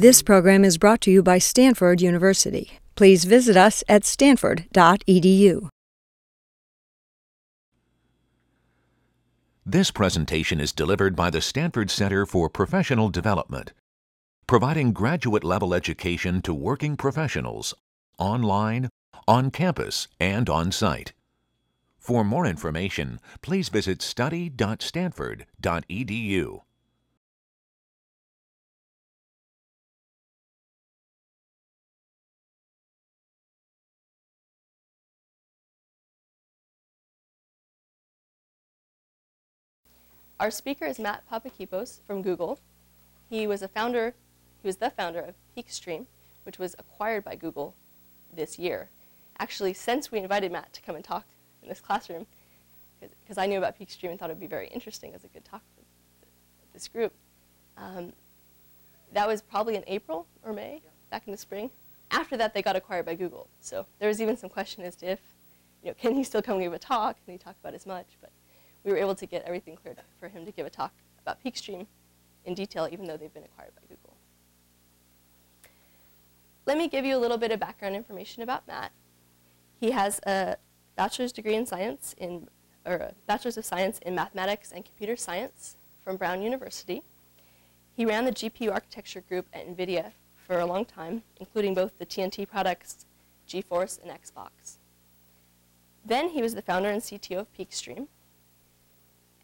This program is brought to you by Stanford University. Please visit us at stanford.edu. This presentation is delivered by the Stanford Center for Professional Development, providing graduate level education to working professionals online, on campus, and on site. For more information, please visit study.stanford.edu. Our speaker is Matt Papakipos from Google. He was a founder, he was the founder of PeakStream, which was acquired by Google this year. Actually, since we invited Matt to come and talk in this classroom, because I knew about PeakStream and thought it would be very interesting as a good talk for this group, um, that was probably in April or May, back in the spring. After that, they got acquired by Google. So there was even some question as to if, you know, can he still come give a talk? Can he talk about as much? But we were able to get everything cleared for him to give a talk about PeakStream in detail, even though they've been acquired by Google. Let me give you a little bit of background information about Matt. He has a bachelor's degree in science in, or a bachelor's of science in mathematics and computer science from Brown University. He ran the GPU architecture group at NVIDIA for a long time, including both the TNT products, GeForce, and Xbox. Then he was the founder and CTO of PeakStream,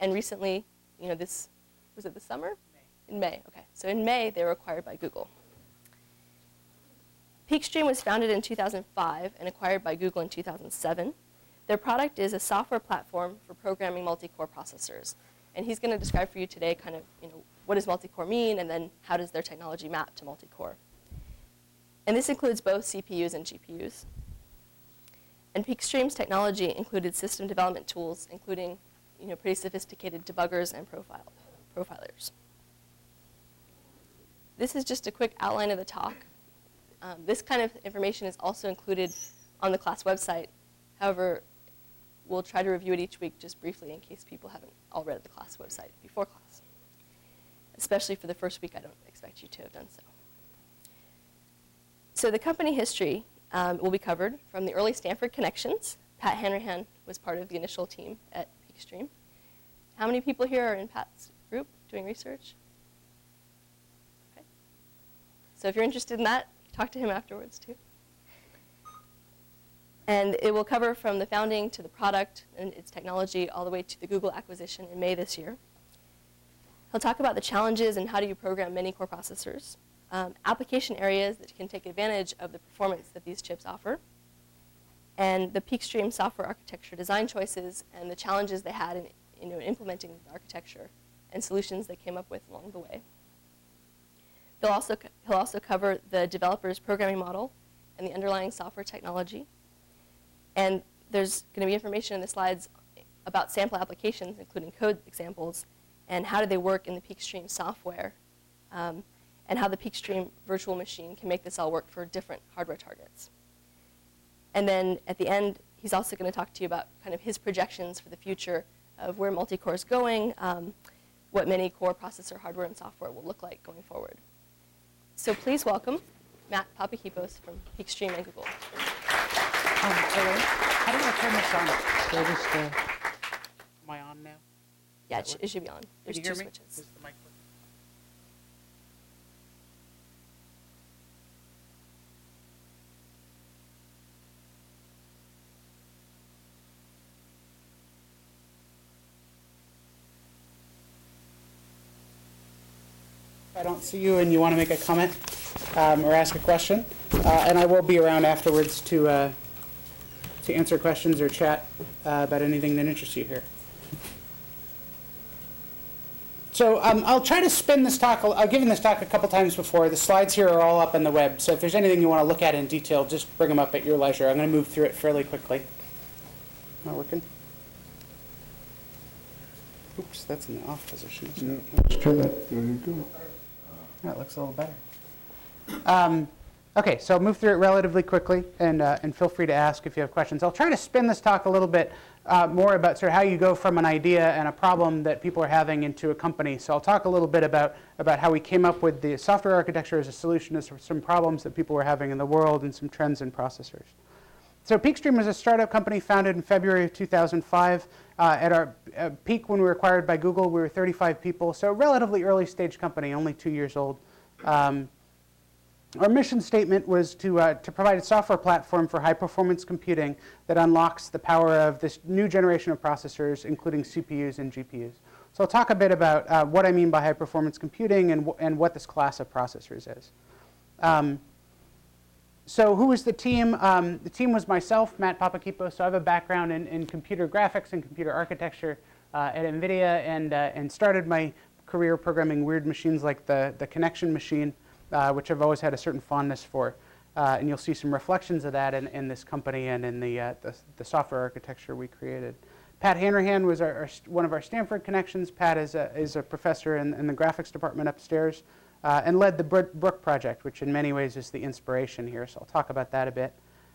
and recently, you know, this, was it the summer? May. In May, okay. So in May, they were acquired by Google. PeakStream was founded in 2005 and acquired by Google in 2007. Their product is a software platform for programming multi-core processors. And he's going to describe for you today kind of, you know, what does multi-core mean, and then how does their technology map to multi-core. And this includes both CPUs and GPUs. And PeakStream's technology included system development tools, including you know, pretty sophisticated debuggers and profile, profilers. This is just a quick outline of the talk. Um, this kind of information is also included on the class website. However, we'll try to review it each week just briefly in case people haven't all read the class website before class. Especially for the first week, I don't expect you to have done so. So the company history um, will be covered from the early Stanford connections. Pat Hanrahan was part of the initial team at PeakStream. How many people here are in Pat's group doing research? Okay. So if you're interested in that, talk to him afterwards too. And it will cover from the founding to the product and its technology all the way to the Google acquisition in May this year. He'll talk about the challenges and how do you program many core processors, um, application areas that can take advantage of the performance that these chips offer, and the PeakStream software architecture design choices and the challenges they had in you know, implementing the architecture and solutions they came up with along the way. He'll also, he'll also cover the developer's programming model and the underlying software technology. And there's going to be information in the slides about sample applications, including code examples, and how do they work in the PeakStream software, um, and how the PeakStream virtual machine can make this all work for different hardware targets. And then at the end, he's also going to talk to you about kind of his projections for the future of where multi-core is going, um, what many core processor hardware and software will look like going forward. So please welcome Matt Papakipos from PeakStream and Google. Um, how do I turn this on? So just, uh, am I on now? Yeah, it, sh it should be on. There's Can two you hear me? switches. Is the mic working? If I don't see you and you want to make a comment um, or ask a question, uh, and I will be around afterwards to uh, to answer questions or chat uh, about anything that interests you here. So um, I'll try to spin this talk. I've given this talk a couple times before. The slides here are all up on the web. So if there's anything you want to look at in detail, just bring them up at your leisure. I'm going to move through it fairly quickly. Not working? Oops, that's in the off position. it? Let's try that. There you go. That looks a little better. Um, okay, so move through it relatively quickly, and, uh, and feel free to ask if you have questions. I'll try to spin this talk a little bit uh, more about sort of how you go from an idea and a problem that people are having into a company. So I'll talk a little bit about, about how we came up with the software architecture as a solution to some problems that people were having in the world and some trends in processors. So Peakstream was a startup company founded in February of 2005. Uh, at our uh, peak when we were acquired by Google, we were 35 people, so a relatively early stage company, only two years old. Um, our mission statement was to, uh, to provide a software platform for high performance computing that unlocks the power of this new generation of processors, including CPUs and GPUs. So I'll talk a bit about uh, what I mean by high performance computing and, and what this class of processors is. Um, so who was the team? Um, the team was myself, Matt Papakipos. So I have a background in, in computer graphics and computer architecture uh, at NVIDIA and, uh, and started my career programming weird machines like the, the connection machine uh, which I've always had a certain fondness for. Uh, and you'll see some reflections of that in, in this company and in the, uh, the, the, software architecture we created. Pat Hanrahan was our, our, one of our Stanford connections. Pat is a, is a professor in, in the graphics department upstairs uh, and led the Brook project, which in many ways is the inspiration here. So I'll talk about that a bit.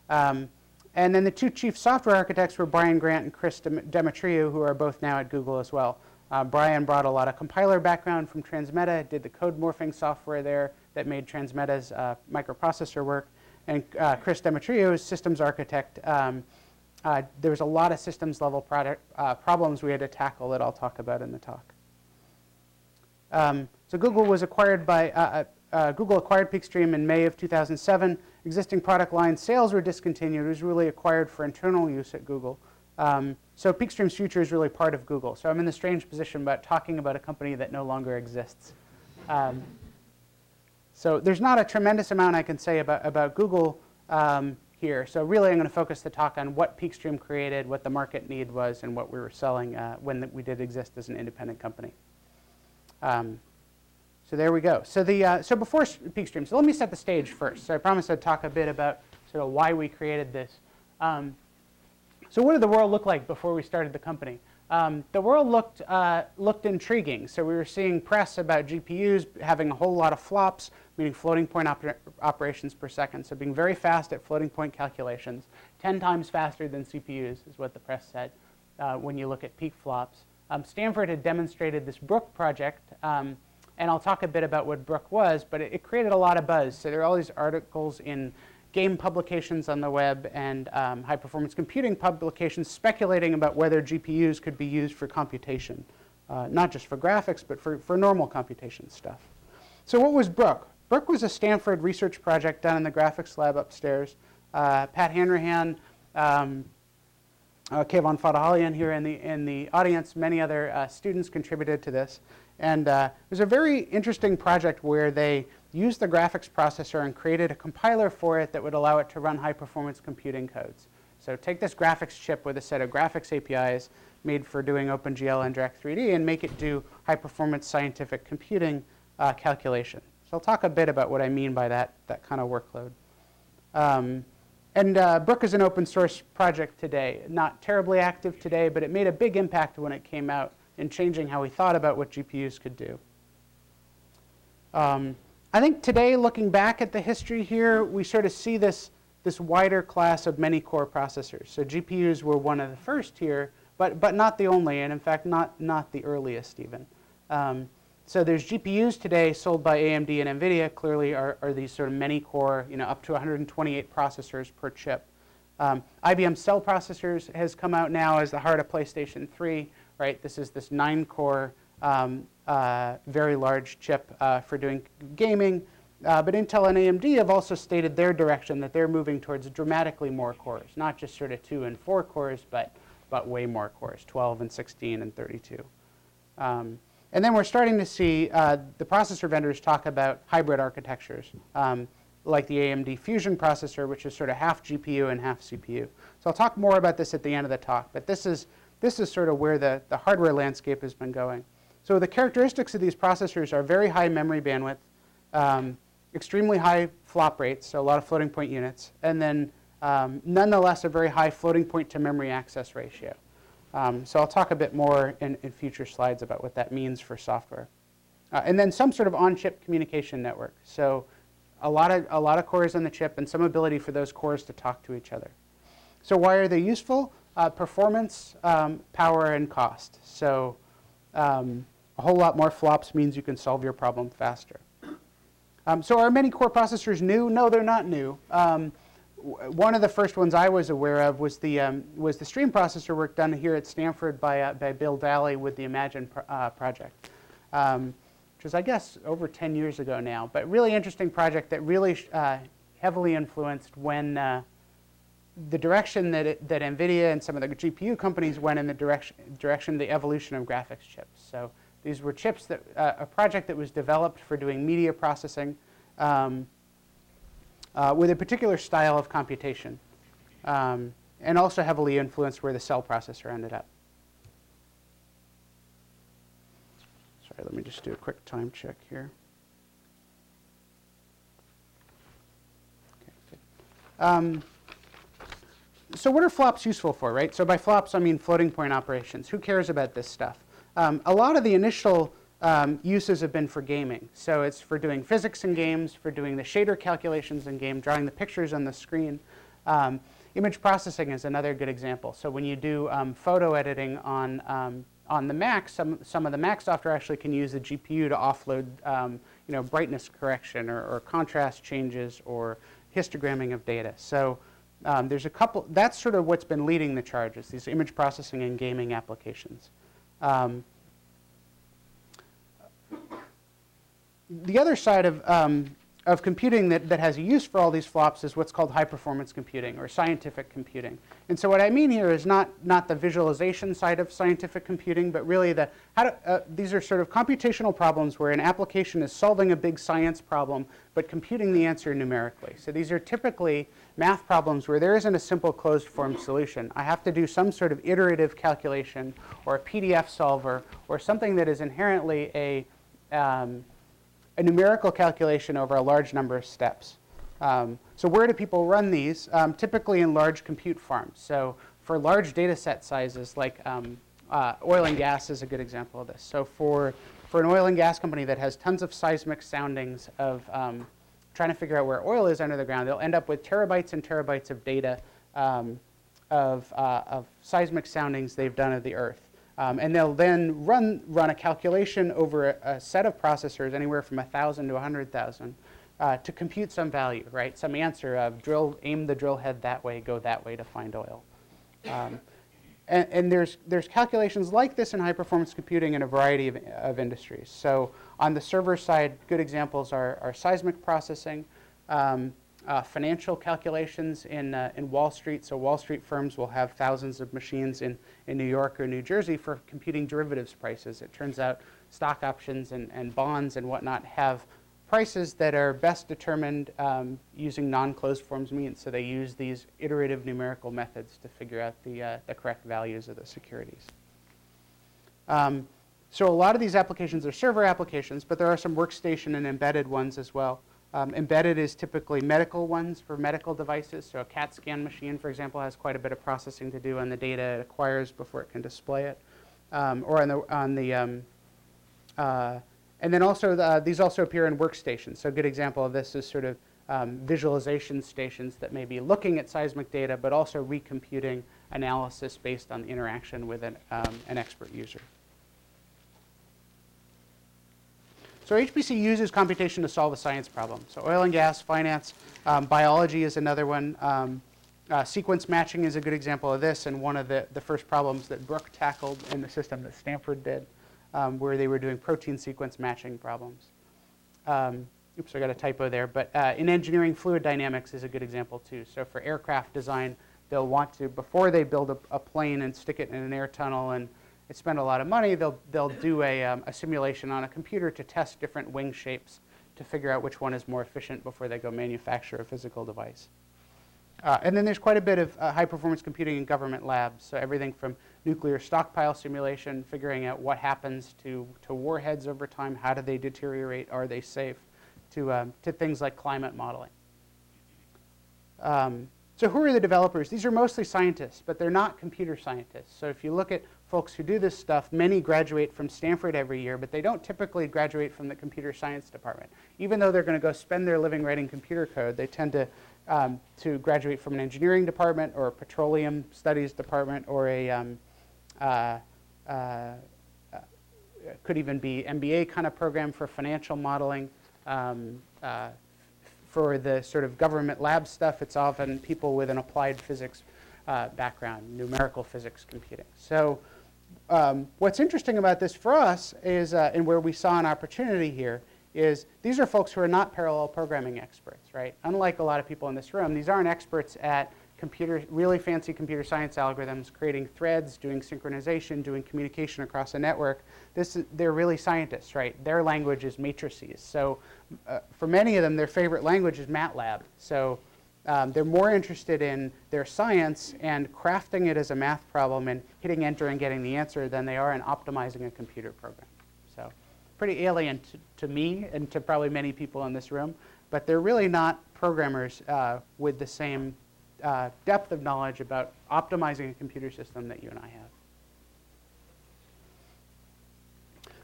Um, and then the two chief software architects were Brian Grant and Chris Demetriou, who are both now at Google as well. Uh, Brian brought a lot of compiler background from Transmeta, did the code morphing software there, that made Transmeta's uh, microprocessor work. And uh, Chris Demetriou is systems architect. Um, uh, there was a lot of systems level product, uh, problems we had to tackle that I'll talk about in the talk. Um, so Google was acquired by, uh, uh, Google acquired Peakstream in May of 2007. Existing product line sales were discontinued. It was really acquired for internal use at Google. Um, so Peakstream's future is really part of Google. So I'm in the strange position about talking about a company that no longer exists. Um, so there's not a tremendous amount I can say about, about Google um, here. So really I'm going to focus the talk on what Peakstream created, what the market need was, and what we were selling uh, when we did exist as an independent company. Um, so there we go. So, the, uh, so before Peakstream, so let me set the stage first. So I promised I'd talk a bit about sort of why we created this. Um, so what did the world look like before we started the company? Um, the world looked, uh, looked intriguing. So we were seeing press about GPUs having a whole lot of flops, meaning floating point oper operations per second. So being very fast at floating point calculations, 10 times faster than CPUs is what the press said uh, when you look at peak flops. Um, Stanford had demonstrated this Brook project, um, and I'll talk a bit about what Brook was, but it, it, created a lot of buzz. So there are all these articles in game publications on the web and um, high performance computing publications speculating about whether GPUs could be used for computation, uh, not just for graphics, but for, for normal computation stuff. So what was Brook? Brook was a Stanford research project done in the graphics lab upstairs. Uh, Pat Hanrahan, um, uh, Kayvon Fatahalian here in the, in the audience, many other uh, students contributed to this. And uh, it was a very interesting project where they used the graphics processor and created a compiler for it that would allow it to run high performance computing codes. So take this graphics chip with a set of graphics APIs made for doing OpenGL and Direct3D and make it do high performance scientific computing uh, calculation. So I'll talk a bit about what I mean by that, that kind of workload. Um, and uh, Brook is an open source project today. Not terribly active today, but it made a big impact when it came out in changing how we thought about what GPUs could do. Um, I think today, looking back at the history here, we sort of see this, this wider class of many core processors. So GPUs were one of the first here, but, but not the only, and in fact, not, not the earliest even. Um, so there's GPUs today sold by AMD and NVIDIA, clearly are, are these sort of many core, you know, up to 128 processors per chip. Um, IBM Cell Processors has come out now as the heart of PlayStation 3, right? This is this nine core um, uh, very large chip uh, for doing gaming. Uh, but Intel and AMD have also stated their direction that they're moving towards dramatically more cores, not just sort of two and four cores, but, but way more cores, 12 and 16 and 32. Um, and then we're starting to see uh, the processor vendors talk about hybrid architectures, um, like the AMD Fusion processor, which is sort of half GPU and half CPU. So I'll talk more about this at the end of the talk, but this is, this is sort of where the, the hardware landscape has been going. So the characteristics of these processors are very high memory bandwidth, um, extremely high flop rates, so a lot of floating point units, and then um, nonetheless a very high floating point to memory access ratio. Um, so I'll talk a bit more in, in, future slides about what that means for software. Uh, and then some sort of on-chip communication network. So a lot, of, a lot of cores on the chip and some ability for those cores to talk to each other. So why are they useful? uh, performance, um, power, and cost. So um, a whole lot more flops means you can solve your problem faster. Um, so are many core processors new? No, they're not new. One of the first ones I was aware of was the, um, was the stream processor work done here at Stanford by, uh, by Bill Dally with the Imagine pro uh, project, um, which was, I guess, over 10 years ago now. But really interesting project that really uh, heavily influenced when uh, the direction that, it, that NVIDIA and some of the GPU companies went in the direction, direction the evolution of graphics chips. So these were chips that, uh, a project that was developed for doing media processing. Um, uh, with a particular style of computation, um, and also heavily influenced where the cell processor ended up. Sorry, let me just do a quick time check here. Okay, um, so what are flops useful for, right? So by flops, I mean floating point operations. Who cares about this stuff? Um, a lot of the initial um, uses have been for gaming. So it's for doing physics in games, for doing the shader calculations in game, drawing the pictures on the screen. Um, image processing is another good example. So when you do um, photo editing on, um, on the Mac, some, some of the Mac software actually can use the GPU to offload um, you know, brightness correction or, or, contrast changes or histogramming of data. So um, there's a couple, that's sort of what's been leading the charges, these image processing and gaming applications. The other side of, um, of computing that, that has a use for all these flops is what's called high performance computing or scientific computing. And so what I mean here is not, not the visualization side of scientific computing, but really the, how to, uh, these are sort of computational problems where an application is solving a big science problem, but computing the answer numerically. So these are typically math problems where there isn't a simple closed form solution. I have to do some sort of iterative calculation or a PDE solver or something that is inherently a, um, a numerical calculation over a large number of steps. Um, so where do people run these? Um, typically in large compute farms. So for large data set sizes, like um, uh, oil and gas is a good example of this. So for, for an oil and gas company that has tons of seismic soundings of um, trying to figure out where oil is under the ground, they'll end up with terabytes and terabytes of data um, of, uh, of seismic soundings they've done of the Earth. Um, and they'll then run, run a calculation over a, a set of processors, anywhere from 1,000 to 100,000, uh, to compute some value, right? Some answer of drill, aim the drill head that way, go that way to find oil. Um, and, and there's, there's calculations like this in high performance computing in a variety of, of industries. So on the server side, good examples are, are seismic processing, um, uh, financial calculations in, uh, in Wall Street. So Wall Street firms will have thousands of machines in, in New York or New Jersey for computing derivatives prices. It turns out stock options and, and bonds and whatnot have prices that are best determined um, using non-closed forms means. So they use these iterative numerical methods to figure out the, uh, the correct values of the securities. Um, so a lot of these applications are server applications, but there are some workstation and embedded ones as well. Um, embedded is typically medical ones for medical devices. So a CAT scan machine, for example, has quite a bit of processing to do on the data it acquires before it can display it. Um, or on the, on the um, uh, and then also the, uh, these also appear in workstations. So a good example of this is sort of um, visualization stations that may be looking at seismic data, but also recomputing analysis based on the interaction with an, um, an expert user. So HPC uses computation to solve a science problem. So oil and gas, finance, um, biology is another one. Um, uh, sequence matching is a good example of this, and one of the, the first problems that Brook tackled in the system that Stanford did, um, where they were doing protein sequence matching problems. Um, oops, I got a typo there. But uh, in engineering, fluid dynamics is a good example too. So for aircraft design, they'll want to, before they build a, a plane and stick it in an air tunnel and spend a lot of money, they'll, they'll do a, um, a simulation on a computer to test different wing shapes to figure out which one is more efficient before they go manufacture a physical device. Uh, and then there's quite a bit of uh, high performance computing in government labs. So everything from nuclear stockpile simulation, figuring out what happens to, to warheads over time, how do they deteriorate, are they safe, to, um, to things like climate modeling. Um, so who are the developers? These are mostly scientists, but they're not computer scientists. So if you look at folks who do this stuff, many graduate from Stanford every year, but they don't typically graduate from the computer science department. Even though they're going to go spend their living writing computer code, they tend to um, to graduate from an engineering department or a petroleum studies department or a um, uh, uh, could even be MBA kind of program for financial modeling. Um, uh, for the sort of government lab stuff, it's often people with an applied physics uh, background, numerical physics computing. So um, what's interesting about this for us is, uh, and where we saw an opportunity here, is these are folks who are not parallel programming experts, right? Unlike a lot of people in this room, these aren't experts at computer, really fancy computer science algorithms, creating threads, doing synchronization, doing communication across a network. This is, they're really scientists, right? Their language is matrices. So uh, for many of them, their favorite language is MATLAB. So um, they're more interested in their science and crafting it as a math problem and hitting enter and getting the answer than they are in optimizing a computer program. So pretty alien to, to me and to probably many people in this room, but they're really not programmers uh, with the same uh, depth of knowledge about optimizing a computer system that you and I have.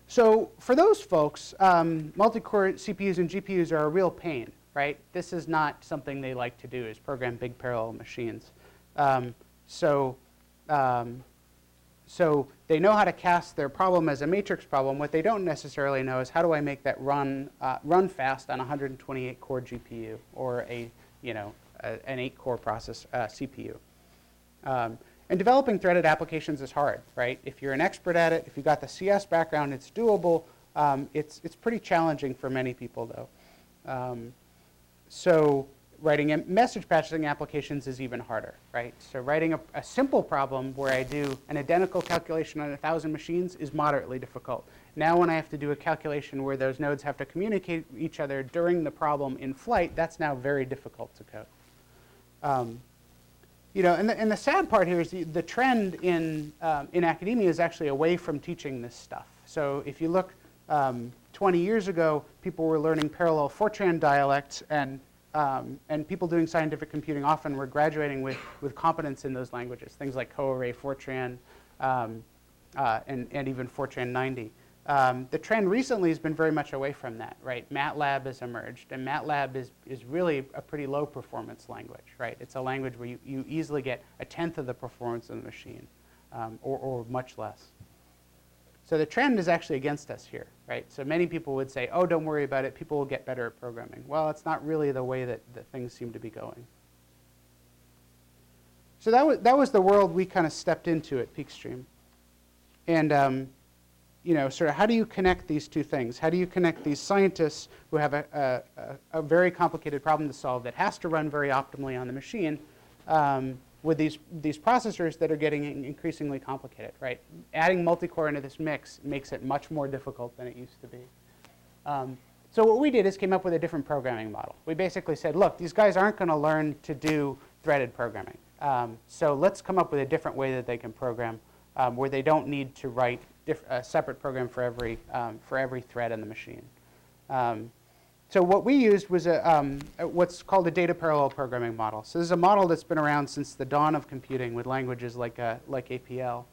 So for those folks, um, multi-core CPUs and GPUs are a real pain right? This is not something they like to do is program big parallel machines. Um, so, um, so they know how to cast their problem as a matrix problem. What they don't necessarily know is how do I make that run, uh, run fast on a 128 core GPU or a, you know, a, an eight core process uh, CPU. Um, and developing threaded applications is hard, right? If you're an expert at it, if you've got the CS background, it's doable. Um, it's, it's pretty challenging for many people, though. So writing message passing applications is even harder, right? So writing a, a, simple problem where I do an identical calculation on a thousand machines is moderately difficult. Now when I have to do a calculation where those nodes have to communicate each other during the problem in flight, that's now very difficult to code. Um, you know, and the, and the sad part here is the, the trend in, um, in academia is actually away from teaching this stuff. So if you look um, 20 years ago, people were learning parallel Fortran dialects, and, um, and people doing scientific computing often were graduating with, with competence in those languages, things like CoArray Fortran um, uh, and, and even Fortran 90. Um, the trend recently has been very much away from that, right? MATLAB has emerged, and MATLAB is, is really a pretty low performance language, right? It's a language where you, you easily get a tenth of the performance of the machine, um, or, or much less. So the trend is actually against us here, right? So many people would say, oh, don't worry about it. People will get better at programming. Well, it's not really the way that, that things seem to be going. So that was, that was the world we kind of stepped into at Peakstream. And, um, you know, sort of how do you connect these two things? How do you connect these scientists who have a, a, a very complicated problem to solve that has to run very optimally on the machine um, with these, these processors that are getting increasingly complicated, right? Adding multi-core into this mix makes it much more difficult than it used to be. Um, so what we did is came up with a different programming model. We basically said, look, these guys aren't going to learn to do threaded programming. Um, so let's come up with a different way that they can program um, where they don't need to write a separate program for every, um, for every thread in the machine. Um, so what we used was a, um, what's called a data parallel programming model. So this is a model that's been around since the dawn of computing with languages like, uh, like APL.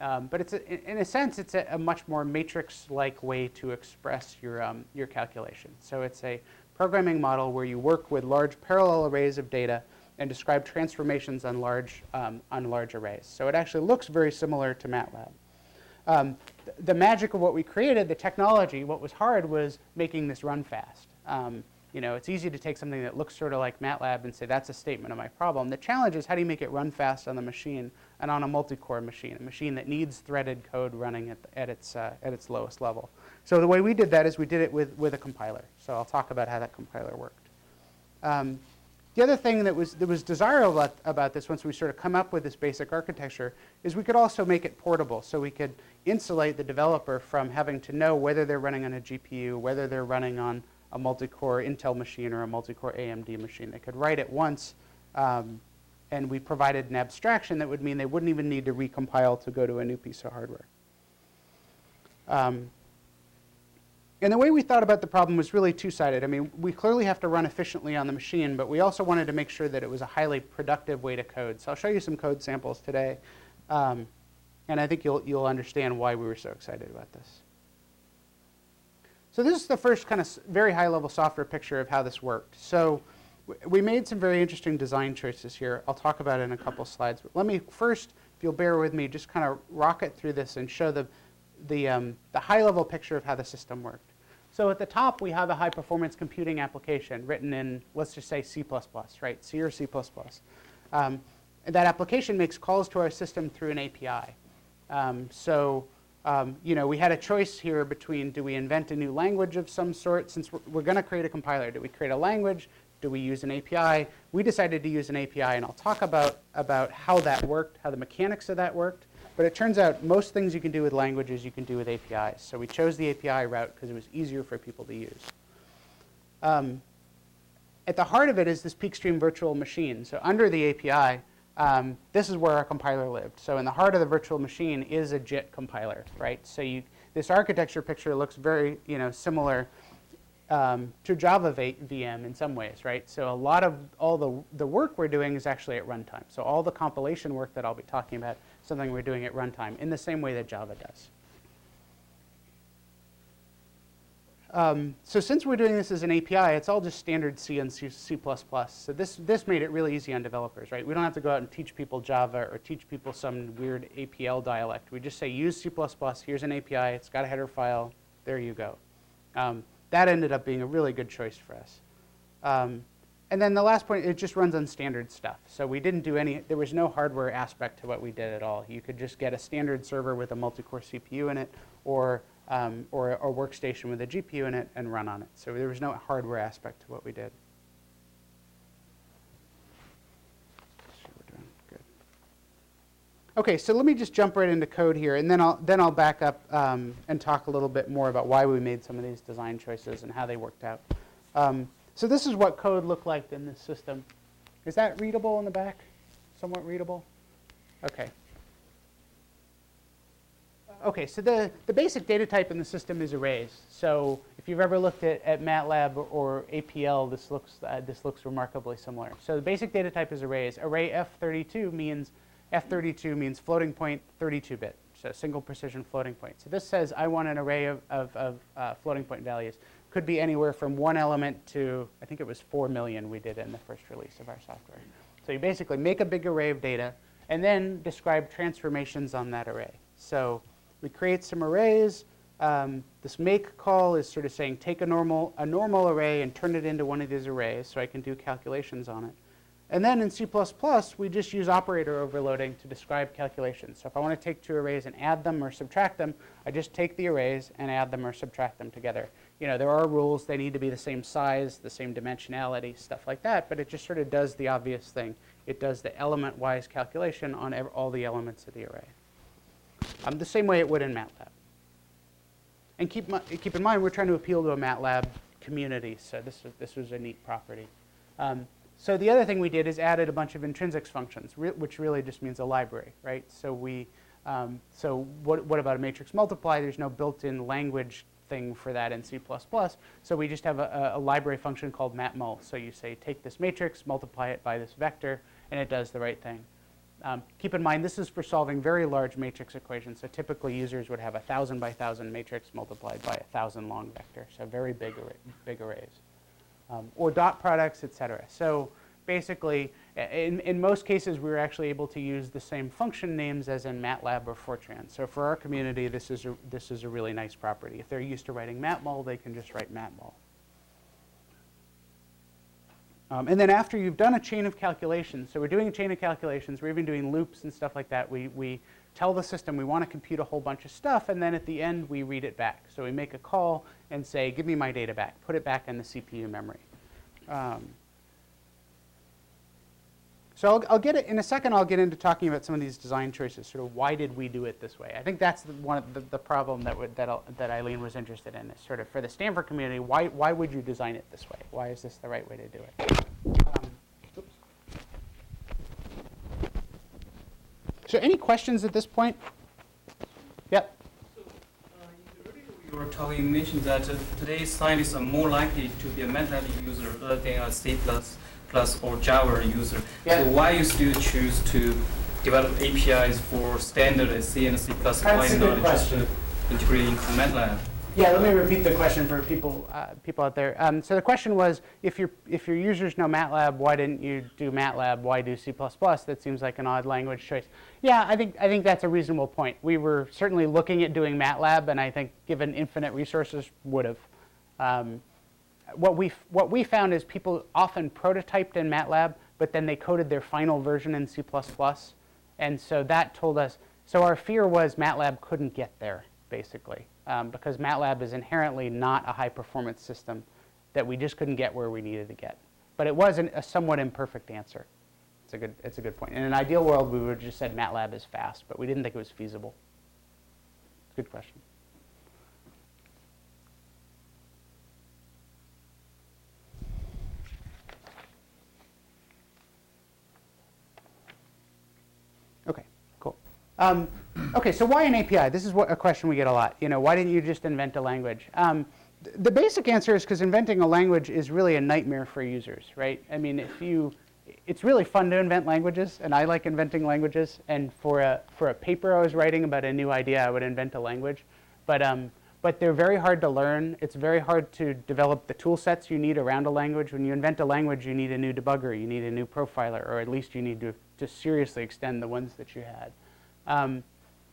Um, but it's a, in a sense, it's a, a much more matrix-like way to express your, um, your calculation. So it's a programming model where you work with large parallel arrays of data and describe transformations on large, um, on large arrays. So it actually looks very similar to MATLAB. Um, th the magic of what we created, the technology, what was hard was making this run fast. Um, you know, it's easy to take something that looks sort of like MATLAB and say that's a statement of my problem. The challenge is how do you make it run fast on the machine and on a multi-core machine, a machine that needs threaded code running at, at, its, uh, at its lowest level. So the way we did that is we did it with, with a compiler. So I'll talk about how that compiler worked. Um, the other thing that was, that was desirable about, this once we sort of come up with this basic architecture is we could also make it portable. So we could insulate the developer from having to know whether they're running on a GPU, whether they're running on a multi-core Intel machine or a multi-core AMD machine. They could write it once, um, and we provided an abstraction that would mean they wouldn't even need to recompile to go to a new piece of hardware. Um, and the way we thought about the problem was really two-sided. I mean, we clearly have to run efficiently on the machine, but we also wanted to make sure that it was a highly productive way to code. So I'll show you some code samples today, um, and I think you'll, you'll understand why we were so excited about this. So this is the first kind of very high level software picture of how this worked. So we made some very interesting design choices here. I'll talk about it in a couple slides. But let me first, if you'll bear with me, just kind of rocket through this and show the, the, um, the high-level picture of how the system worked. So at the top, we have a high-performance computing application written in, let's just say C++, right? C or C++. Um, that application makes calls to our system through an API. Um, so um, you know, we had a choice here between do we invent a new language of some sort, since we're, we're going to create a compiler. Do we create a language? Do we use an API? We decided to use an API, and I'll talk about, about how that worked, how the mechanics of that worked. But it turns out most things you can do with languages you can do with APIs. So we chose the API route because it was easier for people to use. Um, at the heart of it is this peakstream virtual machine. So under the API, um, this is where our compiler lived. So in the heart of the virtual machine is a JIT compiler, right? So you, this architecture picture looks very, you know, similar um, to Java VM in some ways, right? So a lot of all the, the work we're doing is actually at runtime. So all the compilation work that I'll be talking about, something we're doing at runtime in the same way that Java does. Um, so since we're doing this as an API, it's all just standard C and C++. So this, this made it really easy on developers, right? We don't have to go out and teach people Java or teach people some weird APL dialect. We just say use C++, here's an API, it's got a header file, there you go. Um, that ended up being a really good choice for us. Um, and then the last point, it just runs on standard stuff. So we didn't do any, there was no hardware aspect to what we did at all. You could just get a standard server with a multi-core CPU in it or um, or a workstation with a GPU in it and run on it. So there was no hardware aspect to what we did. Okay, so let me just jump right into code here, and then I'll, then I'll back up um, and talk a little bit more about why we made some of these design choices and how they worked out. Um, so this is what code looked like in this system. Is that readable in the back? Somewhat readable? Okay okay, so the, the basic data type in the system is arrays. So if you've ever looked at, at MATLAB or APL, this looks, uh, this looks remarkably similar. So the basic data type is arrays. Array F32 means, F32 means floating point 32-bit, so single precision floating point. So this says I want an array of, of, of uh, floating point values. Could be anywhere from one element to, I think it was 4 million we did in the first release of our software. So you basically make a big array of data and then describe transformations on that array. So we create some arrays. Um, this make call is sort of saying take a normal, a normal array and turn it into one of these arrays so I can do calculations on it. And then in C++, we just use operator overloading to describe calculations. So if I want to take two arrays and add them or subtract them, I just take the arrays and add them or subtract them together. You know, there are rules. They need to be the same size, the same dimensionality, stuff like that. But it just sort of does the obvious thing. It does the element-wise calculation on all the elements of the array um, the same way it would in MATLAB. And keep, keep in mind, we're trying to appeal to a MATLAB community, so this, this was a neat property. Um, so the other thing we did is added a bunch of intrinsics functions, re which really just means a library, right? So we, um, so what, what about a matrix multiply? There's no built-in language thing for that in C++. So we just have a, a, library function called matmul. So you say, take this matrix, multiply it by this vector, and it does the right thing. Um, keep in mind, this is for solving very large matrix equations. So typically users would have a 1,000 by 1,000 matrix multiplied by a 1,000 long vector, so very big, big arrays. Um, or dot products, et cetera. So basically, in, in most cases, we were actually able to use the same function names as in MATLAB or Fortran. So for our community, this is a, this is a really nice property. If they're used to writing matmul, they can just write matmul. Um, and then after you've done a chain of calculations, so we're doing a chain of calculations, we're even doing loops and stuff like that, we, we tell the system we want to compute a whole bunch of stuff, and then at the end we read it back. So we make a call and say, give me my data back, put it back in the CPU memory. Um, so I'll, I'll, get it, in a second I'll get into talking about some of these design choices, sort of why did we do it this way. I think that's the, one of the, the problem that, would, that, that Eileen was interested in, is sort of for the Stanford community, why, why would you design it this way? Why is this the right way to do it? Um, so any questions at this point? Yep. So, uh, you were talking, you mentioned that uh, today's scientists are more likely to be a MATLAB user than a C++ plus or Java user. Yeah. So why you still choose to develop APIs for standard C and C++? That's why not just integrate into MATLAB? Yeah, let me repeat the question for people uh, people out there. Um, so the question was, if your if your users know MATLAB, why didn't you do MATLAB? Why do C++? That seems like an odd language choice. Yeah, I think I think that's a reasonable point. We were certainly looking at doing MATLAB, and I think given infinite resources, would have. Um, what we what we found is people often prototyped in MATLAB, but then they coded their final version in C++, and so that told us. So our fear was MATLAB couldn't get there, basically um, because MATLAB is inherently not a high performance system that we just couldn't get where we needed to get. But it was an, a somewhat imperfect answer. It's a, good, it's a good point. In an ideal world, we would have just said MATLAB is fast, but we didn't think it was feasible. Good question. Okay, cool. Um, okay, so why an API? This is what, a question we get a lot. You know, why didn't you just invent a language? Um, th the basic answer is because inventing a language is really a nightmare for users, right? I mean, if you, it's really fun to invent languages, and I like inventing languages. And for a for a paper I was writing about a new idea, I would invent a language, but um, but they're very hard to learn. It's very hard to develop the tool sets you need around a language. When you invent a language, you need a new debugger, you need a new profiler, or at least you need to, to seriously extend the ones that you had. Um,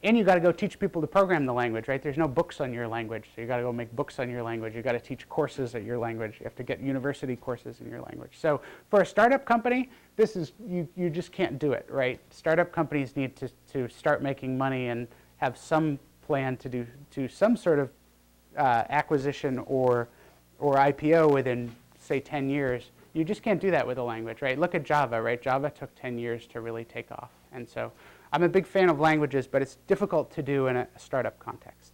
and you got to go teach people to program the language, right? There's no books on your language, so you got to go make books on your language. You got to teach courses at your language. You have to get university courses in your language. So for a startup company, this is you you just can't do it, right? Startup companies need to to start making money and have some plan to do to some sort of uh, acquisition or or IPO within say 10 years. You just can't do that with a language, right? Look at Java, right? Java took 10 years to really take off, and so. I'm a big fan of languages, but it's difficult to do in a startup context.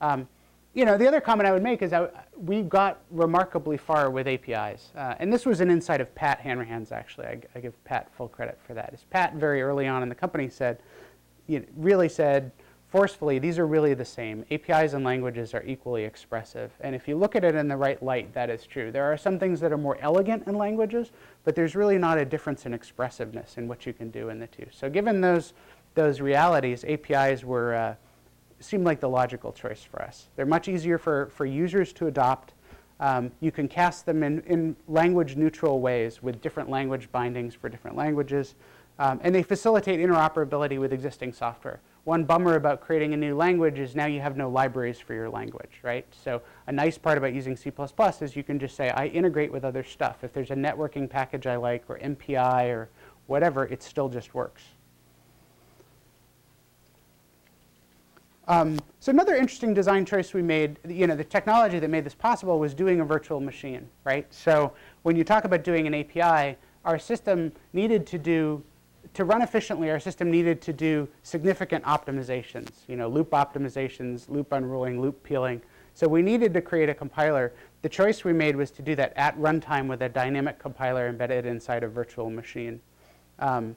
Um, you know, the other comment I would make is we got remarkably far with APIs. Uh, and this was an insight of Pat Hanrahan's, actually. I, I, give Pat full credit for that. As Pat very early on in the company said, you know, really said forcefully, these are really the same. APIs and languages are equally expressive. And if you look at it in the right light, that is true. There are some things that are more elegant in languages, but there's really not a difference in expressiveness in what you can do in the two. So given those, those realities, APIs were, uh, seemed like the logical choice for us. They're much easier for, for users to adopt. Um, you can cast them in, in language neutral ways with different language bindings for different languages. Um, and they facilitate interoperability with existing software. One bummer about creating a new language is now you have no libraries for your language, right? So a nice part about using C++ is you can just say, I integrate with other stuff. If there's a networking package I like or MPI or whatever, it still just works. Um, so another interesting design choice we made, you know, the technology that made this possible was doing a virtual machine, right? So when you talk about doing an API, our system needed to do to run efficiently, our system needed to do significant optimizations, you know, loop optimizations, loop unrolling, loop peeling. So we needed to create a compiler. The choice we made was to do that at runtime with a dynamic compiler embedded inside a virtual machine. Um,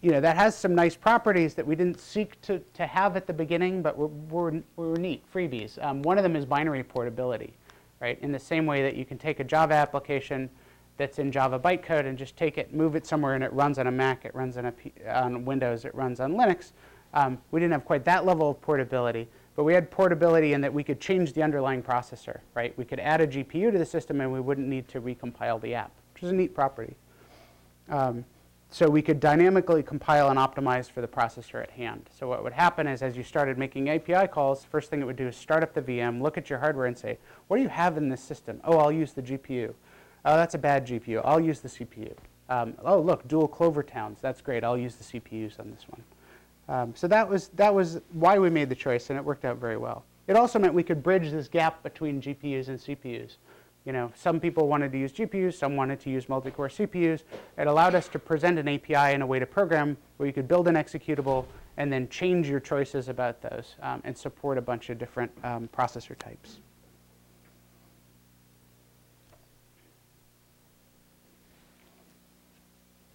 you know, that has some nice properties that we didn't seek to, to have at the beginning, but were, were, were neat, freebies. Um, one of them is binary portability, right? In the same way that you can take a Java application, that's in Java bytecode and just take it, move it somewhere, and it runs on a Mac, it runs on, a P on Windows, it runs on Linux. Um, we didn't have quite that level of portability, but we had portability in that we could change the underlying processor, right? We could add a GPU to the system and we wouldn't need to recompile the app, which is a neat property. Um, so we could dynamically compile and optimize for the processor at hand. So what would happen is as you started making API calls, first thing it would do is start up the VM, look at your hardware and say, what do you have in this system? Oh, I'll use the GPU. Oh, that's a bad GPU. I'll use the CPU. Um, oh, look, dual Clovertowns. That's great. I'll use the CPUs on this one. Um, so that was, that was why we made the choice, and it worked out very well. It also meant we could bridge this gap between GPUs and CPUs. You know, some people wanted to use GPUs, some wanted to use multi-core CPUs. It allowed us to present an API in a way to program where you could build an executable and then change your choices about those um, and support a bunch of different um, processor types.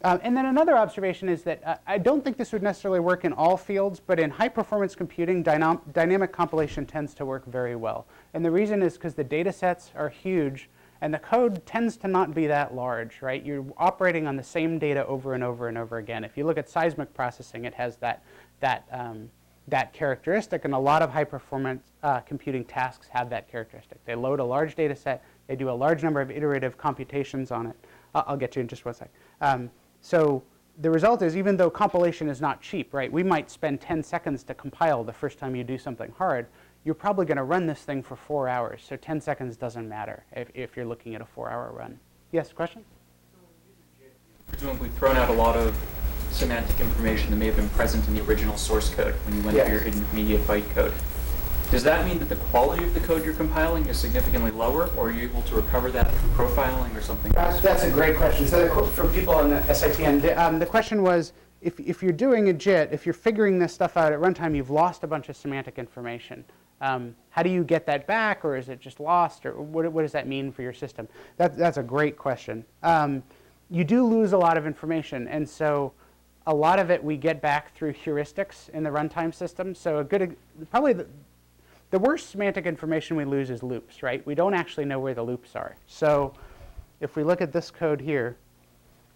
Um, and then another observation is that uh, I don't think this would necessarily work in all fields, but in high performance computing, dynam dynamic compilation tends to work very well. And the reason is because the data sets are huge and the code tends to not be that large, right? You're operating on the same data over and over and over again. If you look at seismic processing, it has that, that, um, that characteristic, and a lot of high performance uh, computing tasks have that characteristic. They load a large data set, they do a large number of iterative computations on it. I'll get to in just one sec. Um, so the result is even though compilation is not cheap, right, we might spend 10 seconds to compile the first time you do something hard, you're probably going to run this thing for four hours. So 10 seconds doesn't matter if, if you're looking at a four hour run. Yes, question? Presumably thrown out a lot of semantic information that may have been present in the original source code when you went yes. through your intermediate bytecode. Does that mean that the quality of the code you're compiling is significantly lower, or are you able to recover that through profiling or something that's, a great question. So the, for people on the SITN, the, um, the question was, if, if you're doing a JIT, if you're figuring this stuff out at runtime, you've lost a bunch of semantic information. Um, how do you get that back, or is it just lost, or what, what does that mean for your system? That, that's a great question. Um, you do lose a lot of information, and so a lot of it we get back through heuristics in the runtime system. So a good, probably the, the worst semantic information we lose is loops, right? We don't actually know where the loops are. So if we look at this code here,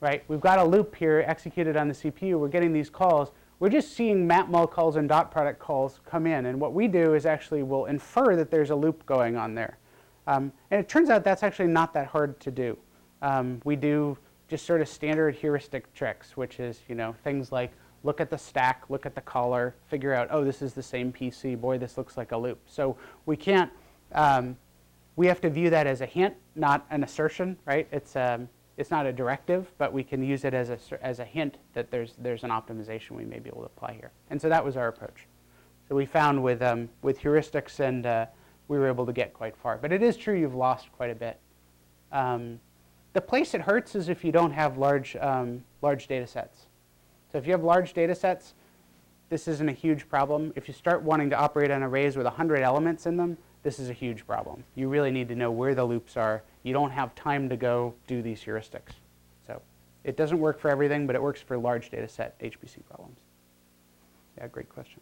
right, we've got a loop here executed on the CPU. We're getting these calls. We're just seeing mat-mul calls and dot product calls come in. And what we do is actually we'll infer that there's a loop going on there. Um, and it turns out that's actually not that hard to do. Um, we do just sort of standard heuristic tricks, which is, you know, things like look at the stack, look at the caller, figure out, oh, this is the same PC. Boy, this looks like a loop. So we can't, um, we have to view that as a hint, not an assertion, right? It's, um, it's not a directive, but we can use it as a, as a hint that there's, there's an optimization we may be able to apply here. And so that was our approach. So we found with, um, with heuristics and uh, we were able to get quite far. But it is true you've lost quite a bit. Um, the place it hurts is if you don't have large, um, large data sets. So if you have large data sets, this isn't a huge problem. If you start wanting to operate on arrays with 100 elements in them, this is a huge problem. You really need to know where the loops are. You don't have time to go do these heuristics. So it doesn't work for everything, but it works for large data set HPC problems. Yeah, great question.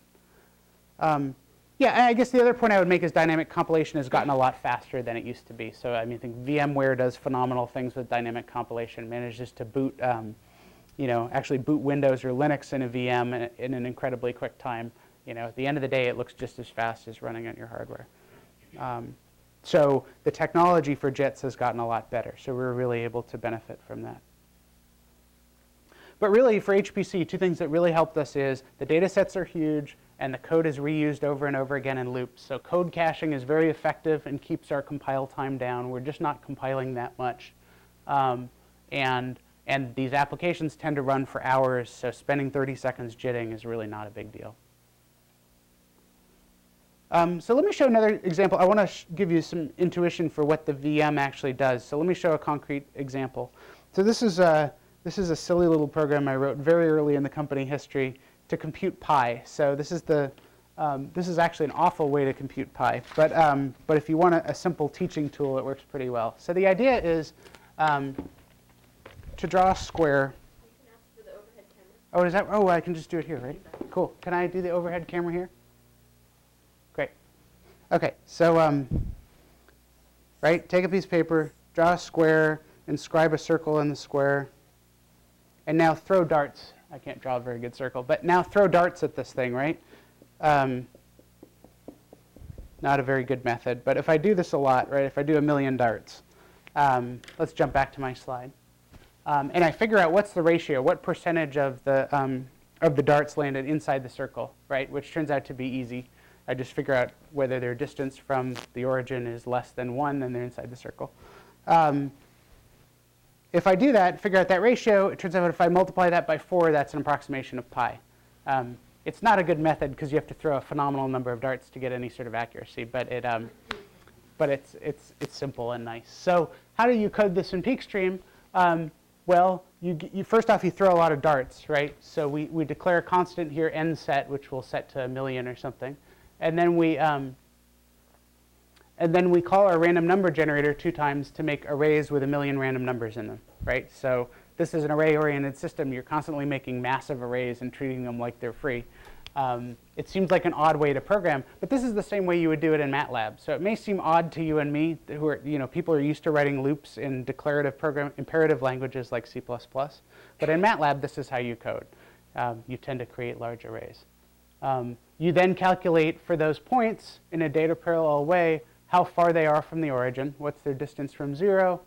Um, yeah, I guess the other point I would make is dynamic compilation has gotten a lot faster than it used to be. So I mean, I think VMware does phenomenal things with dynamic compilation, manages to boot um, you know, actually boot Windows or Linux in a VM in, an incredibly quick time. You know, at the end of the day, it looks just as fast as running on your hardware. Um, so the technology for JITs has gotten a lot better. So we're really able to benefit from that. But really, for HPC, two things that really helped us is the data sets are huge, and the code is reused over and over again in loops. So code caching is very effective and keeps our compile time down. We're just not compiling that much. Um, and and these applications tend to run for hours, so spending 30 seconds jitting is really not a big deal. Um, so let me show another example. I want to give you some intuition for what the VM actually does. So let me show a concrete example. So this is a, this is a silly little program I wrote very early in the company history to compute pi. So this is the um, this is actually an awful way to compute pi, but um, but if you want a, a, simple teaching tool, it works pretty well. So the idea is um, to draw a square. Oh, is that? Oh, I can just do it here, right? Cool. Can I do the overhead camera here? Great. Okay, so um, right, take a piece of paper, draw a square, inscribe a circle in the square, and now throw darts. I can't draw a very good circle, but now throw darts at this thing, right? Um, not a very good method, but if I do this a lot, right, if I do a million darts, um, let's jump back to my slide. Um, and I figure out what's the ratio, what percentage of the, um, of the darts landed inside the circle, right, which turns out to be easy. I just figure out whether their distance from the origin is less than 1, then they're inside the circle. Um, if I do that, figure out that ratio, it turns out if I multiply that by 4, that's an approximation of pi. Um, it's not a good method because you have to throw a phenomenal number of darts to get any sort of accuracy, but, it, um, but it's, it's, it's simple and nice. So how do you code this in PeakStream? Um, well, you, you, first off, you throw a lot of darts, right? So we, we declare a constant here, n set, which we'll set to a million or something. And then we, um, and then we call our random number generator two times to make arrays with a million random numbers in them, right? So this is an array-oriented system. You're constantly making massive arrays and treating them like they're free. Um, it seems like an odd way to program, but this is the same way you would do it in MATLAB. So it may seem odd to you and me, who are, you know, people are used to writing loops in declarative program, imperative languages like C++, but in MATLAB, this is how you code. Um, you tend to create large arrays. Um, you then calculate for those points in a data parallel way how far they are from the origin, what's their distance from zero.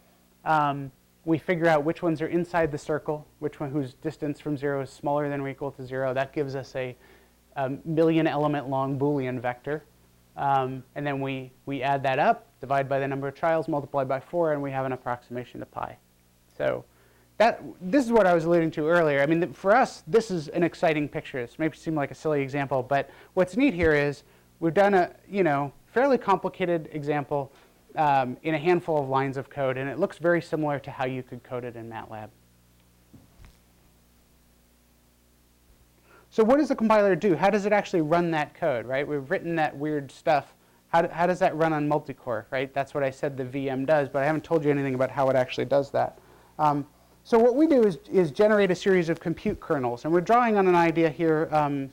Um, we figure out which ones are inside the circle, which one whose distance from zero is smaller than or equal to zero. That gives us a, a million element long Boolean vector. Um, and then we, we add that up, divide by the number of trials, multiply by four, and we have an approximation to pi. So that, this is what I was alluding to earlier. I mean, for us, this is an exciting picture. This may seem like a silly example, but what's neat here is we've done a, you know, fairly complicated example um, in a handful of lines of code, and it looks very similar to how you could code it in MATLAB. So what does the compiler do? How does it actually run that code, right? We've written that weird stuff. How, how does that run on multicore, right? That's what I said the VM does, but I haven't told you anything about how it actually does that. Um, so what we do is, is generate a series of compute kernels, and we're drawing on an idea here. Um,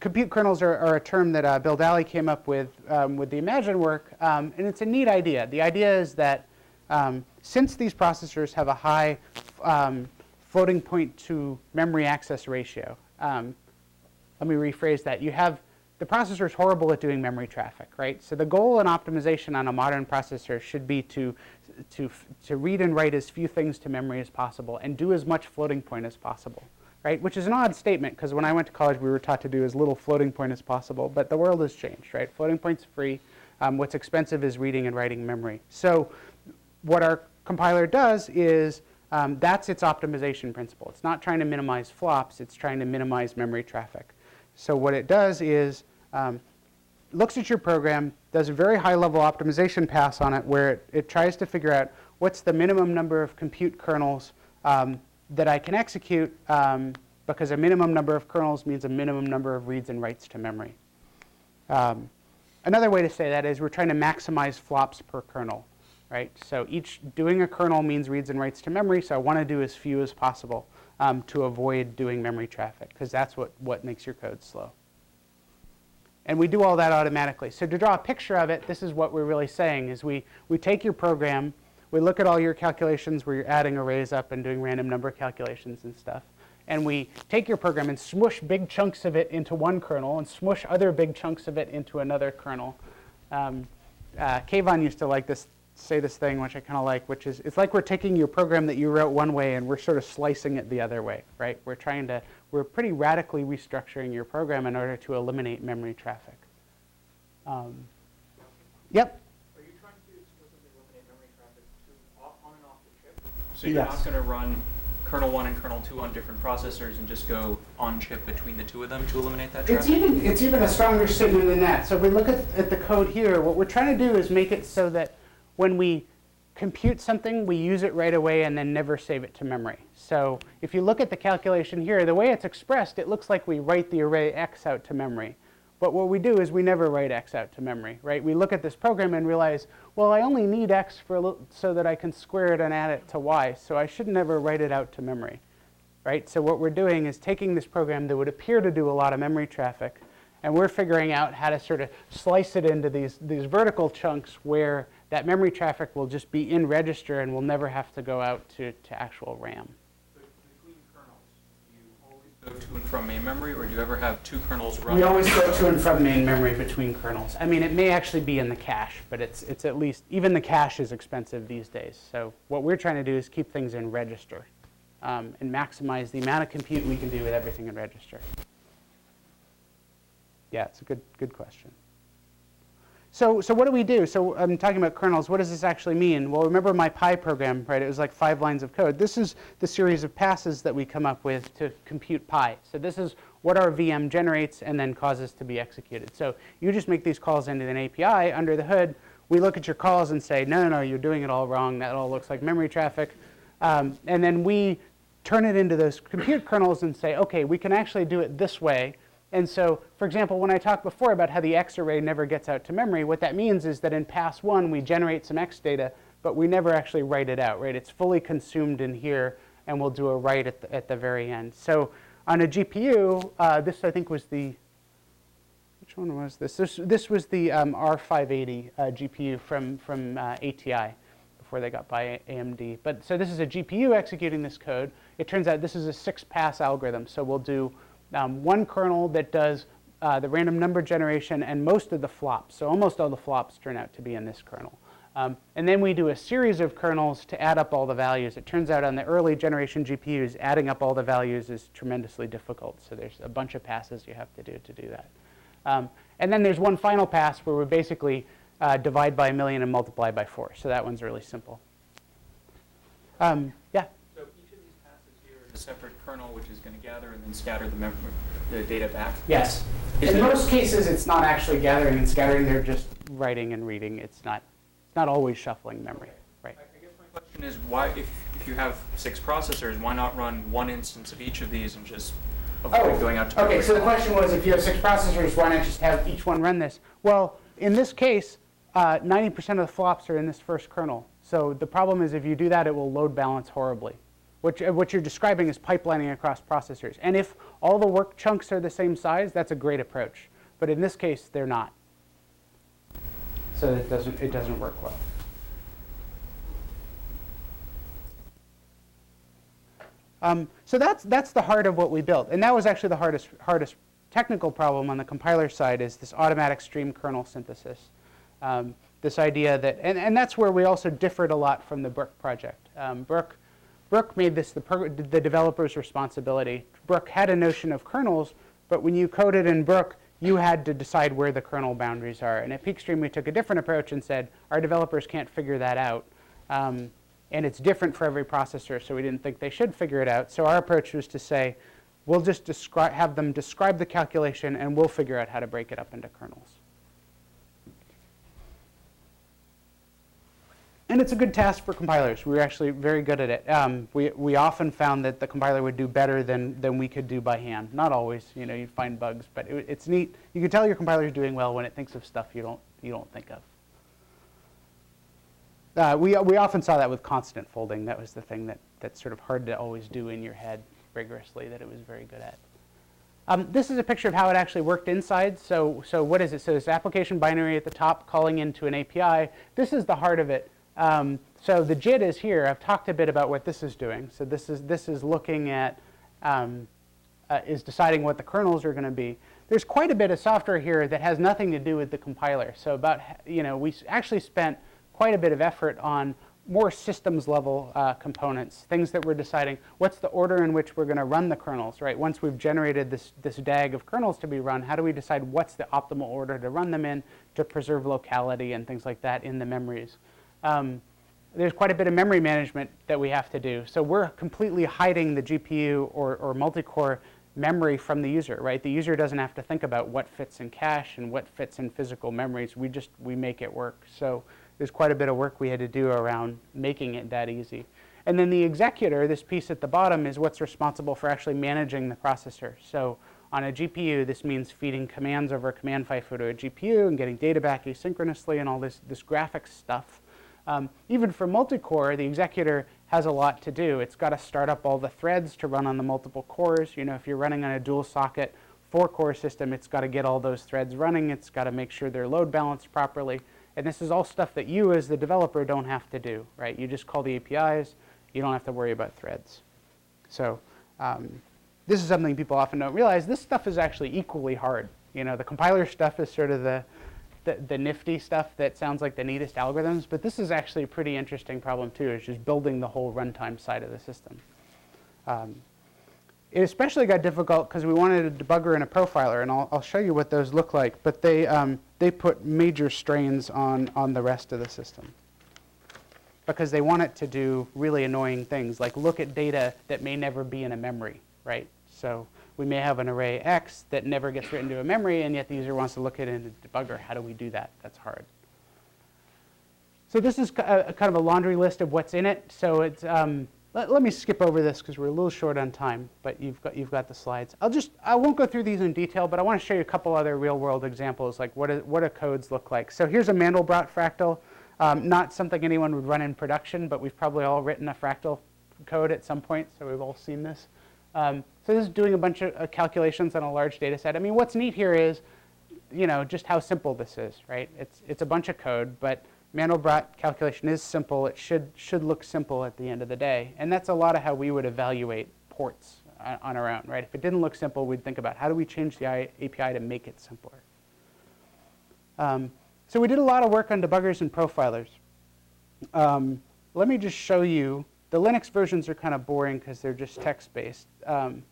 compute kernels are, are, a term that uh, Bill Dally came up with um, with the Imagine work, um, and it's a neat idea. The idea is that um, since these processors have a high um, floating point to memory access ratio, um, let me rephrase that. You have the processor is horrible at doing memory traffic, right? So the goal in optimization on a modern processor should be to, to, to read and write as few things to memory as possible and do as much floating point as possible right? Which is an odd statement because when I went to college, we were taught to do as little floating point as possible. But the world has changed, right? Floating point's free. Um, what's expensive is reading and writing memory. So what our compiler does is um, that's its optimization principle. It's not trying to minimize flops. It's trying to minimize memory traffic. So what it does is um, looks at your program, does a very high level optimization pass on it where it, it tries to figure out what's the minimum number of compute kernels um, that I can execute um, because a minimum number of kernels means a minimum number of reads and writes to memory. Um, another way to say that is we're trying to maximize flops per kernel, right? So each doing a kernel means reads and writes to memory, so I want to do as few as possible um, to avoid doing memory traffic because that's what, what makes your code slow. And we do all that automatically. So to draw a picture of it, this is what we're really saying is we, we take your program we look at all your calculations where you're adding arrays up and doing random number calculations and stuff. And we take your program and smush big chunks of it into one kernel and smush other big chunks of it into another kernel. Um, uh, Kayvon used to like this, say this thing, which I kind of like, which is it's like we're taking your program that you wrote one way and we're sort of slicing it the other way, right? We're trying to, we're pretty radically restructuring your program in order to eliminate memory traffic. Um, yep. So you're yes. not going to run kernel 1 and kernel 2 on different processors and just go on chip between the two of them to eliminate that traffic? It's even, it's even a stronger statement than that. So if we look at, at the code here, what we're trying to do is make it so that when we compute something, we use it right away and then never save it to memory. So if you look at the calculation here, the way it's expressed, it looks like we write the array x out to memory. But what we do is we never write x out to memory, right? We look at this program and realize, well, I only need x for so that I can square it and add it to y, so I should never write it out to memory, right? So what we're doing is taking this program that would appear to do a lot of memory traffic, and we're figuring out how to sort of slice it into these, these vertical chunks where that memory traffic will just be in register and will never have to go out to, to actual RAM Between kernels, do you always go to and from main memory, or do you ever have two kernels running? We always go to and from main memory between kernels. I mean, it may actually be in the cache, but it's, it's at least, even the cache is expensive these days. So what we're trying to do is keep things in register um, and maximize the amount of compute we can do with everything in register. Yeah, it's a good, good question. So, so what do we do? So I'm talking about kernels. What does this actually mean? Well, remember my Pi program, right? It was like five lines of code. This is the series of passes that we come up with to compute Pi. So this is what our VM generates and then causes to be executed. So you just make these calls into an API. Under the hood, we look at your calls and say, no, no, no, you're doing it all wrong. That all looks like memory traffic. Um, and then we turn it into those compute kernels and say, okay, we can actually do it this way and so, for example, when I talked before about how the X array never gets out to memory, what that means is that in pass one, we generate some X data, but we never actually write it out, right? It's fully consumed in here, and we'll do a write at the, at the very end. So on a GPU, uh, this I think was the, which one was this? This, this was the um, R580 uh, GPU from, from uh, ATI before they got by AMD. But so this is a GPU executing this code. It turns out this is a six pass algorithm. So we'll do um, one kernel that does uh, the random number generation, and most of the flops. So almost all the flops turn out to be in this kernel. Um, and then we do a series of kernels to add up all the values. It turns out on the early generation GPUs, adding up all the values is tremendously difficult. So there's a bunch of passes you have to do to do that. Um, and then there's one final pass where we basically uh, divide by a million and multiply by four. So that one's really simple. Um, yeah? So each of these passes here is a separate kernel which is going to gather and then scatter the, the data back? Yes. Is In most cases, it's not actually gathering and scattering. They're just writing and reading. It's not, it's not always shuffling memory. Right. I guess my question is why, if, if you have six processors, why not run one instance of each of these and just avoid oh, going out to Okay, so the question was if you have six processors, why not just have each one run this? Well, in this case, 90% uh, of the flops are in this first kernel. So the problem is if you do that, it will load balance horribly. What, what you're describing is pipelining across processors. And if all the work chunks are the same size, that's a great approach. But in this case, they're not. So it doesn't, it doesn't work well. Um, so that's, that's the heart of what we built. And that was actually the hardest, hardest technical problem on the compiler side is this automatic stream kernel synthesis. Um, this idea that, and, and that's where we also differed a lot from the Brook project. Um, Brook, Brook made this the, the developer's responsibility. Brook had a notion of kernels, but when you coded in Brook, you had to decide where the kernel boundaries are. And at PeakStream, we took a different approach and said, our developers can't figure that out. Um, and it's different for every processor, so we didn't think they should figure it out. So our approach was to say, we'll just describe, have them describe the calculation, and we'll figure out how to break it up into kernels. And it's a good task for compilers. We were actually very good at it. Um, we, we often found that the compiler would do better than, than we could do by hand. Not always, you know, you'd find bugs, but it, it's neat. You can tell your compiler is doing well when it thinks of stuff you don't, you don't think of. Uh, we, we often saw that with constant folding. That was the thing that, that's sort of hard to always do in your head rigorously that it was very good at. Um, this is a picture of how it actually worked inside. So, so what is it? So this application binary at the top calling into an API. This is the heart of it. Um, so the JIT is here. I've talked a bit about what this is doing. So this is, this is looking at, um, uh, is deciding what the kernels are going to be. There's quite a bit of software here that has nothing to do with the compiler. So about, you know, we actually spent quite a bit of effort on more systems level uh, components, things that we're deciding what's the order in which we're going to run the kernels, right? Once we've generated this, this DAG of kernels to be run, how do we decide what's the optimal order to run them in to preserve locality and things like that in the memories? Um, there's quite a bit of memory management that we have to do. So we're completely hiding the GPU or, or multi-core memory from the user, right? The user doesn't have to think about what fits in cache and what fits in physical memories. We just, we make it work. So there's quite a bit of work we had to do around making it that easy. And then the executor, this piece at the bottom, is what's responsible for actually managing the processor. So on a GPU, this means feeding commands over a command FIFO to a GPU and getting data back asynchronously and all this, this graphics stuff. Um, even for multi-core, the executor has a lot to do. It's got to start up all the threads to run on the multiple cores. You know, if you're running on a dual socket four-core system, it's got to get all those threads running. It's got to make sure they're load balanced properly. And this is all stuff that you as the developer don't have to do, right? You just call the APIs. You don't have to worry about threads. So um, this is something people often don't realize. This stuff is actually equally hard. You know, the compiler stuff is sort of the, the, the nifty stuff that sounds like the neatest algorithms, but this is actually a pretty interesting problem too, is just building the whole runtime side of the system. Um, it especially got difficult because we wanted a debugger and a profiler, and I'll, I'll show you what those look like, but they, um, they put major strains on, on the rest of the system because they want it to do really annoying things, like look at data that may never be in a memory, right? So we may have an array X that never gets written to a memory, and yet the user wants to look at it in a debugger. How do we do that? That's hard. So this is a, a kind of a laundry list of what's in it. So it's, um, let, let, me skip over this because we're a little short on time, but you've got, you've got the slides. I'll just, I won't go through these in detail, but I want to show you a couple other real world examples, like what, is, what do codes look like. So here's a Mandelbrot fractal. Um, not something anyone would run in production, but we've probably all written a fractal code at some point, so we've all seen this. Um, so this is doing a bunch of uh, calculations on a large data set. I mean, what's neat here is, you know, just how simple this is, right? It's, it's a bunch of code, but Mandelbrot calculation is simple. It should, should look simple at the end of the day. And that's a lot of how we would evaluate ports uh, on our own, right? If it didn't look simple, we'd think about how do we change the API to make it simpler. Um, so we did a lot of work on debuggers and profilers. Um, let me just show you. The Linux versions are kind of boring because they're just text-based. Um,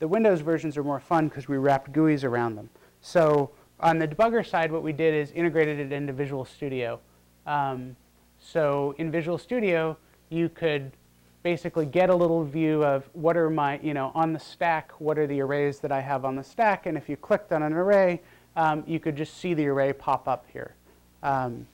the Windows versions are more fun because we wrapped GUIs around them. So on the debugger side, what we did is integrated it into Visual Studio. Um, so in Visual Studio, you could basically get a little view of what are my, you know, on the stack, what are the arrays that I have on the stack, and if you clicked on an array, um, you could just see the array pop up here. Um,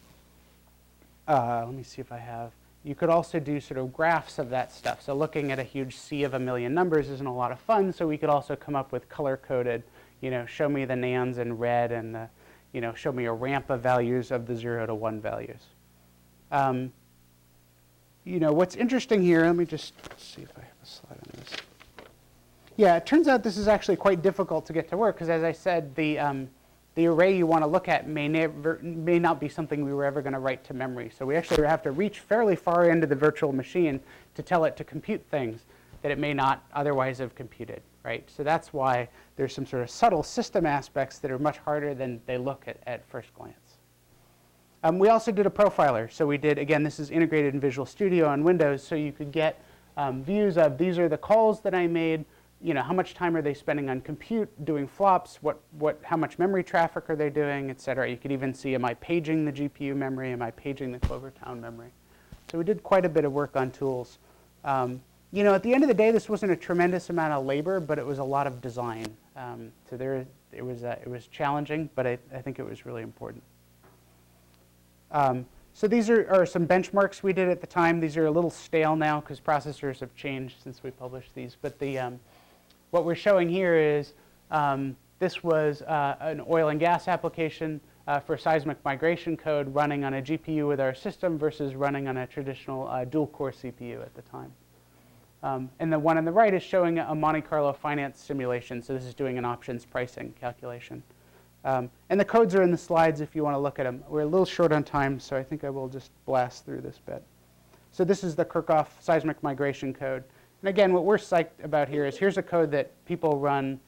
uh, let me see if I have. You could also do sort of graphs of that stuff. So looking at a huge sea of a million numbers isn't a lot of fun, so we could also come up with color-coded, you know, show me the nans in red and the, you know, show me a ramp of values of the 0 to 1 values. Um, you know, what's interesting here, let me just see if I have a slide on this. Yeah, it turns out this is actually quite difficult to get to work because as I said, the, um, the array you want to look at may, never, may not be something we were ever going to write to memory. So we actually have to reach fairly far into the virtual machine to tell it to compute things that it may not otherwise have computed, right? So that's why there's some sort of subtle system aspects that are much harder than they look at, at first glance. Um, we also did a profiler. So we did, again, this is integrated in Visual Studio on Windows, so you could get um, views of these are the calls that I made, you know, how much time are they spending on compute, doing flops, what, what, how much memory traffic are they doing, et cetera. You could even see, am I paging the GPU memory, am I paging the Clovertown memory? So we did quite a bit of work on tools. Um, you know, at the end of the day, this wasn't a tremendous amount of labor, but it was a lot of design. Um, so there, it was, uh, it was challenging, but I, I think it was really important. Um, so these are, are, some benchmarks we did at the time. These are a little stale now because processors have changed since we published these. But the, um, what we're showing here is um, this was uh, an oil and gas application uh, for seismic migration code running on a GPU with our system versus running on a traditional uh, dual-core CPU at the time. Um, and the one on the right is showing a Monte Carlo finance simulation. So this is doing an options pricing calculation. Um, and the codes are in the slides if you want to look at them. We're a little short on time, so I think I will just blast through this bit. So this is the Kirchhoff seismic migration code. And again, what we're psyched about here is here's a code that people run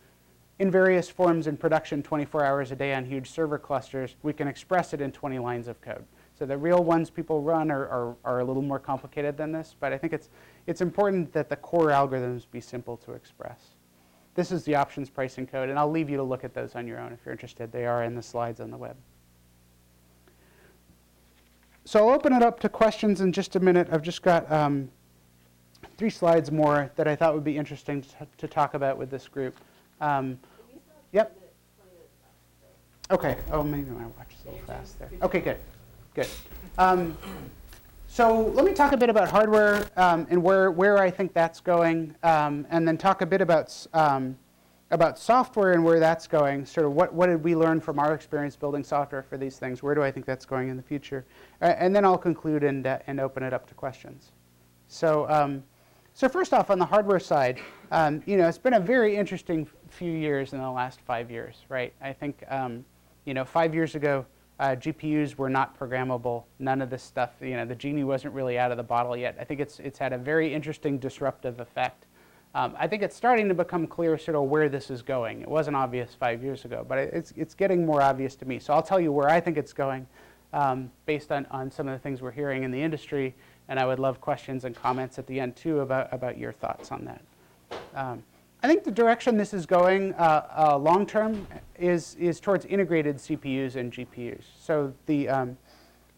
in various forms in production 24 hours a day on huge server clusters. We can express it in 20 lines of code. So the real ones people run are, are, are a little more complicated than this, but I think it's, it's important that the core algorithms be simple to express. This is the options pricing code, and I'll leave you to look at those on your own if you're interested. They are in the slides on the web. So I'll open it up to questions in just a minute. I've just got um, three slides more that I thought would be interesting to, to talk about with this group. Um, yep. Okay. Oh, maybe my watch is a little fast there. Okay, good. Good. Um, so let me talk a bit about hardware um, and where, where I think that's going, um, and then talk a bit about, um, about software and where that's going. Sort of what, what did we learn from our experience building software for these things? Where do I think that's going in the future? And then I'll conclude and, uh, and open it up to questions. So, um, so first off, on the hardware side, um, you know, it's been a very interesting few years in the last five years, right? I think, um, you know, five years ago, uh, GPUs were not programmable. None of this stuff, you know, the genie wasn't really out of the bottle yet. I think it's, it's had a very interesting disruptive effect. Um, I think it's starting to become clear sort of where this is going. It wasn't obvious five years ago, but it's, it's getting more obvious to me. So I'll tell you where I think it's going um, based on, on some of the things we're hearing in the industry, and I would love questions and comments at the end too about, about your thoughts on that. Um, I think the direction this is going uh, uh, long term is, is towards integrated CPUs and GPUs. So the, um,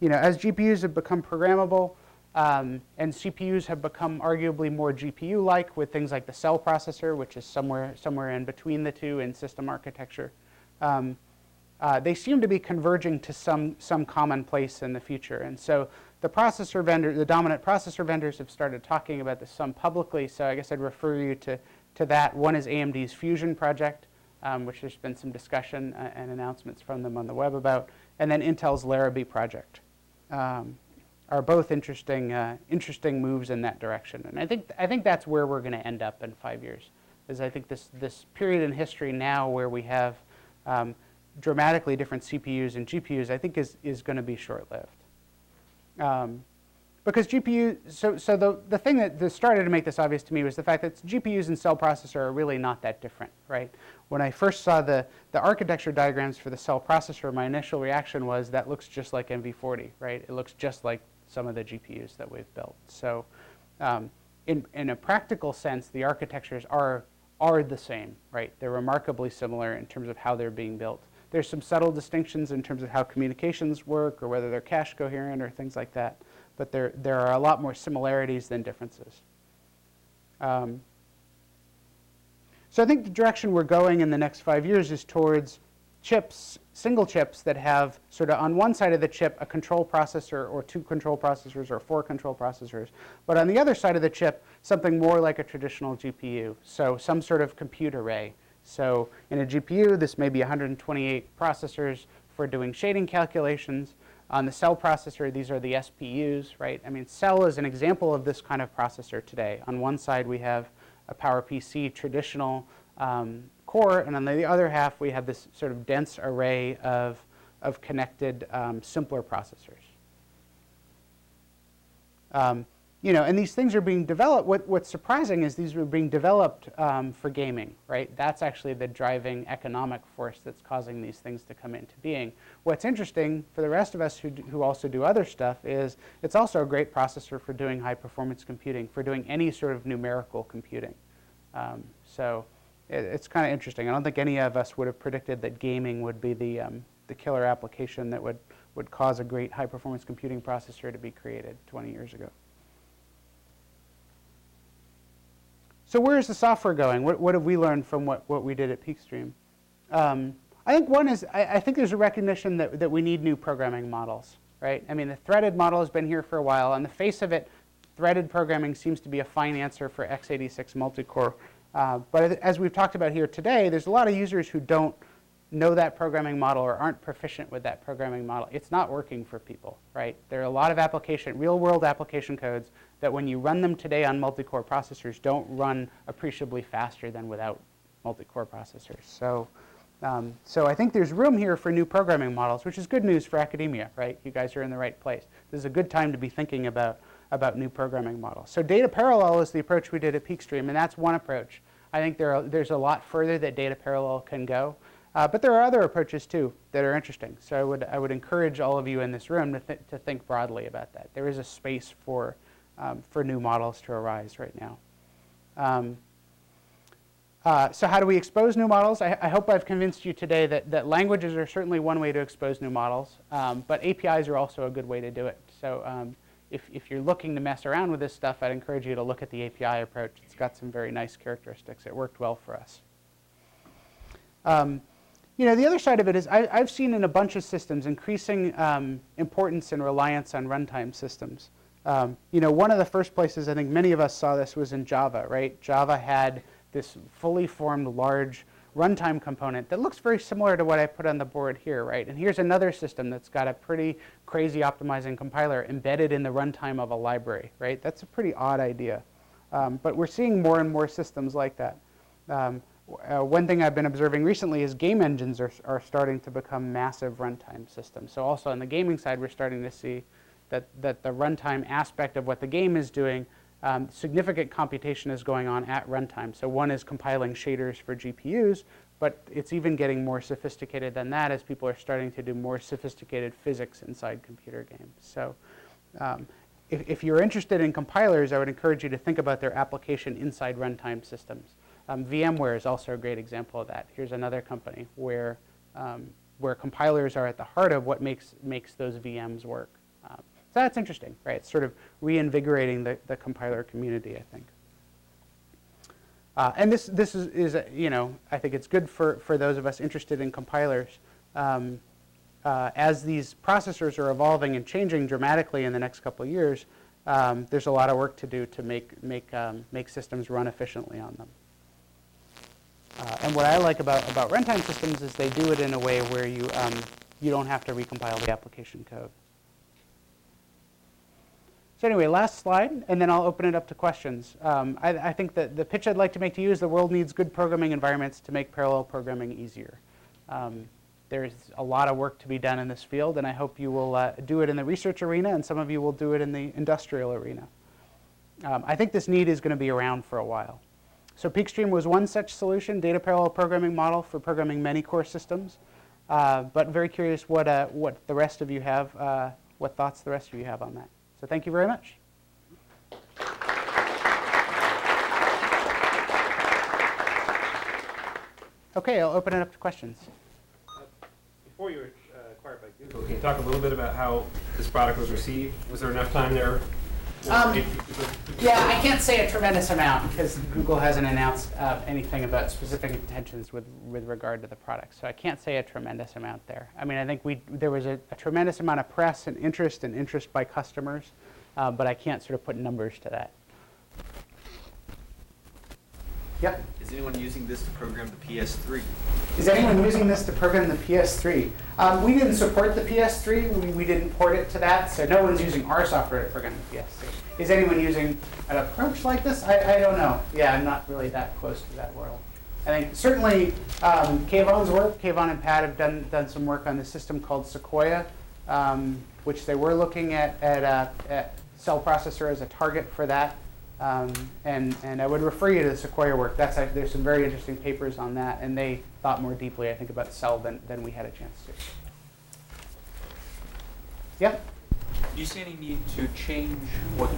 you know, as GPUs have become programmable um, and CPUs have become arguably more GPU-like with things like the cell processor, which is somewhere, somewhere in between the two in system architecture, um, uh, they seem to be converging to some, some common place in the future. And so the processor vendor, the dominant processor vendors have started talking about this some publicly, so I guess I'd refer you to to that. One is AMD's Fusion project, um, which there's been some discussion uh, and announcements from them on the web about, and then Intel's Larrabee project. Um, are both interesting, uh, interesting moves in that direction. And I think, I think that's where we're going to end up in five years. Is I think this, this period in history now where we have um, dramatically different CPUs and GPUs, I think is, is going to be short-lived. Um, because GPU, so, so the, the thing that, that started to make this obvious to me was the fact that GPUs and cell processor are really not that different, right? When I first saw the, the architecture diagrams for the cell processor, my initial reaction was that looks just like NV40, right? It looks just like some of the GPUs that we've built. So um, in, in a practical sense, the architectures are, are the same, right? They're remarkably similar in terms of how they're being built. There's some subtle distinctions in terms of how communications work or whether they're cache coherent or things like that. But there, there are a lot more similarities than differences. Um, so I think the direction we're going in the next five years is towards chips, single chips that have sort of on one side of the chip a control processor or two control processors or four control processors, but on the other side of the chip something more like a traditional GPU, so some sort of compute array. So in a GPU this may be 128 processors for doing shading calculations. On the cell processor these are the SPUs, right? I mean cell is an example of this kind of processor today. On one side we have a PowerPC traditional um, core, and on the other half we have this sort of dense array of, of connected um, simpler processors. Um, you know, and these things are being developed. What, what's surprising is these are being developed um, for gaming, right? That's actually the driving economic force that's causing these things to come into being. What's interesting for the rest of us who, do, who also do other stuff is it's also a great processor for doing high performance computing, for doing any sort of numerical computing. Um, so it, it's kind of interesting. I don't think any of us would have predicted that gaming would be the, um, the killer application that would, would cause a great high performance computing processor to be created 20 years ago. So where is the software going? What, what have we learned from what, what we did at PeakStream? Um, I think one is, I, I, think there's a recognition that, that we need new programming models, right? I mean, the threaded model has been here for a while. On the face of it, threaded programming seems to be a fine answer for x86 multi-core uh, but as we've talked about here today, there's a lot of users who don't know that programming model or aren't proficient with that programming model. It's not working for people, right? There are a lot of application, real world application codes that when you run them today on multi-core processors don't run appreciably faster than without multi-core processors. So, um, so I think there's room here for new programming models, which is good news for academia, right? You guys are in the right place. This is a good time to be thinking about about new programming models. So data parallel is the approach we did at PeakStream, and that's one approach. I think there are, there's a lot further that data parallel can go. Uh, but there are other approaches too that are interesting. So I would, I would encourage all of you in this room to, th to think broadly about that. There is a space for, um, for new models to arise right now. Um, uh, so how do we expose new models? I, I, hope I've convinced you today that, that languages are certainly one way to expose new models, um, but APIs are also a good way to do it. So um, if, if you're looking to mess around with this stuff, I'd encourage you to look at the API approach. It's got some very nice characteristics. It worked well for us. Um, you know, the other side of it is I, have seen in a bunch of systems increasing um, importance and reliance on runtime systems. Um, you know, one of the first places I think many of us saw this was in Java, right? Java had this fully formed large runtime component that looks very similar to what I put on the board here, right? And here's another system that's got a pretty crazy optimizing compiler embedded in the runtime of a library, right? That's a pretty odd idea. Um, but we're seeing more and more systems like that. Um, uh, one thing I've been observing recently is game engines are, are starting to become massive runtime systems. So also on the gaming side, we're starting to see that, that the runtime aspect of what the game is doing um, significant computation is going on at runtime. So one is compiling shaders for GPUs, but it's even getting more sophisticated than that as people are starting to do more sophisticated physics inside computer games. So um, if, if, you're interested in compilers, I would encourage you to think about their application inside runtime systems. Um, VMware is also a great example of that. Here's another company where, um, where compilers are at the heart of what makes, makes those VMs work. So that's interesting, right? It's sort of reinvigorating the, the compiler community, I think. Uh, and this, this is, is a, you know, I think it's good for, for those of us interested in compilers. Um, uh, as these processors are evolving and changing dramatically in the next couple of years, um, there's a lot of work to do to make, make, um, make systems run efficiently on them. Uh, and what I like about, about runtime systems is they do it in a way where you, um, you don't have to recompile the application code. So anyway, last slide, and then I'll open it up to questions. Um, I, I, think that the pitch I'd like to make to you is the world needs good programming environments to make parallel programming easier. Um, there's a lot of work to be done in this field, and I hope you will uh, do it in the research arena, and some of you will do it in the industrial arena. Um, I think this need is going to be around for a while. So PeakStream was one such solution, data parallel programming model for programming many core systems. Uh, but very curious what, uh, what the rest of you have, uh, what thoughts the rest of you have on that. So thank you very much. Okay, I'll open it up to questions. Before you were uh, acquired by Google, can you talk a little bit about how this product was received? Was there enough time there? Um, yeah, I can't say a tremendous amount because Google hasn't announced uh, anything about specific intentions with, with regard to the product. So I can't say a tremendous amount there. I mean, I think we there was a, a tremendous amount of press and interest and interest by customers, uh, but I can't sort of put numbers to that. Yep. Is anyone using this to program the PS3? Is anyone using this to program the PS3? Um, we didn't support the PS3. We, we didn't port it to that, so no one's using our software to program the PS3. Is anyone using an approach like this? I, I don't know. Yeah, I'm not really that close to that world. I think certainly um, Kayvon's work, Kayvon and Pat have done, done some work on the system called Sequoia, um, which they were looking at, at, uh, at cell processor as a target for that. Um, and, and I would refer you to the Sequoia work. That's there's some very interesting papers on that, and they thought more deeply, I think, about cell than, than we had a chance to. Yep. Do you see any need to change what,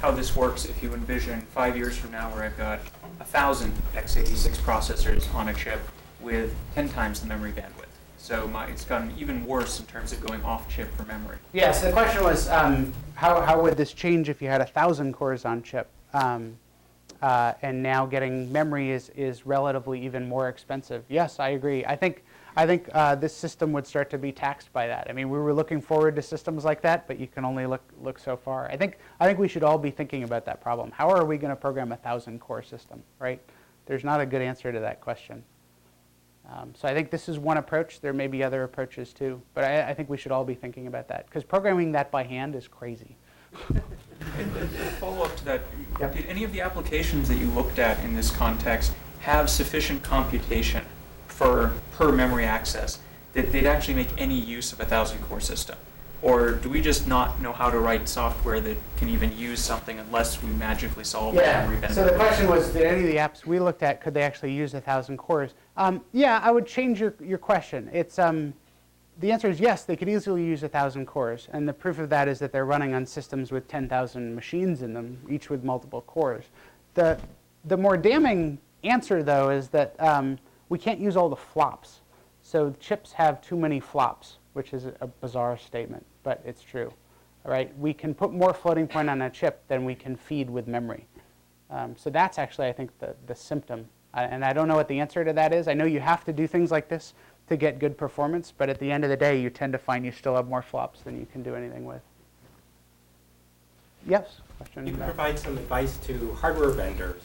how this works if you envision five years from now where I've got a thousand x86 processors on a chip with 10 times the memory bandwidth? So my, it's gotten even worse in terms of going off chip for memory. Yeah, so the question was um, how, how would this change if you had a thousand cores on chip? Um, uh, and now getting memory is, is relatively even more expensive. Yes, I agree. I think, I think uh, this system would start to be taxed by that. I mean, we were looking forward to systems like that, but you can only look, look so far. I think, I think we should all be thinking about that problem. How are we going to program a thousand core system, right? There's not a good answer to that question. Um, so I think this is one approach. There may be other approaches too, but I, I think we should all be thinking about that because programming that by hand is crazy. follow up to that, yep. did any of the applications that you looked at in this context have sufficient computation for per memory access that they'd actually make any use of a thousand core system? Or do we just not know how to write software that can even use something unless we magically solve yeah. memory bandwidth? So the question was, did any of the apps we looked at, could they actually use a thousand cores? Um, yeah, I would change your, your question. It's, um, the answer is yes, they could easily use a thousand cores. And the proof of that is that they're running on systems with 10,000 machines in them, each with multiple cores. The, the more damning answer, though, is that um, we can't use all the flops. So chips have too many flops, which is a bizarre statement, but it's true. All right, we can put more floating point on a chip than we can feed with memory. Um, so that's actually, I think, the, the symptom and I don't know what the answer to that is. I know you have to do things like this to get good performance, but at the end of the day, you tend to find you still have more flops than you can do anything with. Yes? Question you can provide some advice to hardware vendors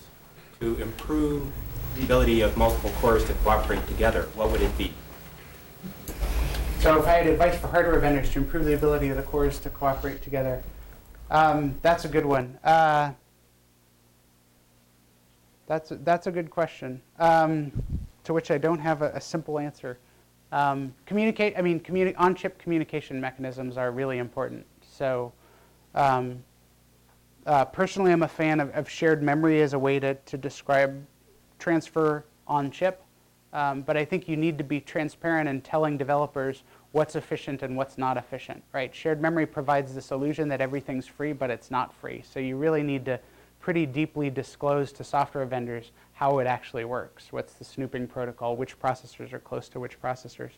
to improve the ability of multiple cores to cooperate together. What would it be? So if I had advice for hardware vendors to improve the ability of the cores to cooperate together, um, that's a good one. Uh, that's a, that's a good question, um, to which I don't have a, a simple answer. Um, communicate. I mean, communi- on-chip communication mechanisms are really important. So, um, uh, personally, I'm a fan of, of, shared memory as a way to, to describe transfer on chip. Um, but I think you need to be transparent in telling developers what's efficient and what's not efficient. Right? Shared memory provides this illusion that everything's free, but it's not free. So you really need to pretty deeply disclose to software vendors how it actually works. What's the snooping protocol? Which processors are close to which processors?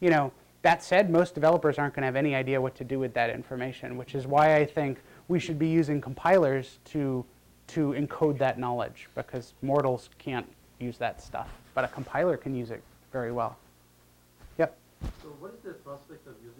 You know, that said, most developers aren't going to have any idea what to do with that information, which is why I think we should be using compilers to, to encode that knowledge because mortals can't use that stuff, but a compiler can use it very well. Yep. So what is the prospect of using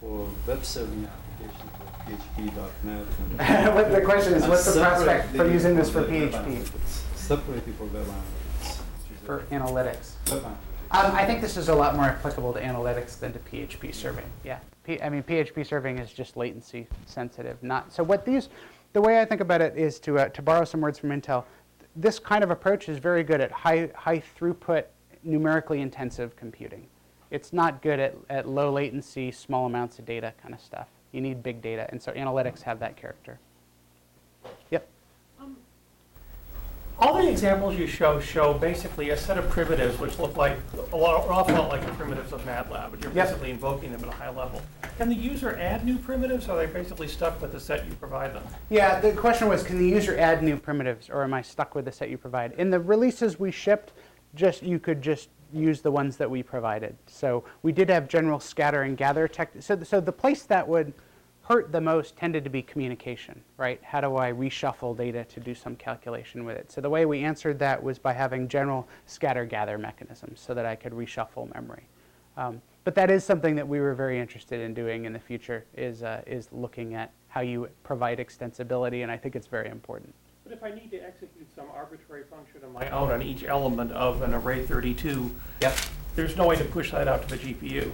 for web serving applications like PHP.NET? what the question is, what's the prospect for using this for PHP? Separated for web analytics. For analytics. Um, I think this is a lot more applicable to analytics than to PHP serving. Yeah, P I mean PHP serving is just latency sensitive. Not so. What these, the way I think about it is to uh, to borrow some words from Intel. This kind of approach is very good at high high throughput, numerically intensive computing. It's not good at, at low latency, small amounts of data kind of stuff. You need big data, and so analytics have that character. Yep. Um, all the examples you show show basically a set of primitives which look like a lot, an awful lot like the primitives of MATLAB, but you're Yep. basically invoking them at a high level. Can the user add new primitives, or are they basically stuck with the set you provide them? Yeah, the question was, can the user add new primitives, or am I stuck with the set you provide? In the releases we shipped, just you could just use the ones that we provided. So we did have general scatter and gather tech. So, so the place that would hurt the most tended to be communication, right? How do I reshuffle data to do some calculation with it? So the way we answered that was by having general scatter gather mechanisms so that I could reshuffle memory. Um, but that is something that we were very interested in doing in the future is, uh, is looking at how you provide extensibility, and I think it's very important. But if I need to execute some arbitrary function of my own on each element of an array 32, Yep. there's no way to push that out to the GPU.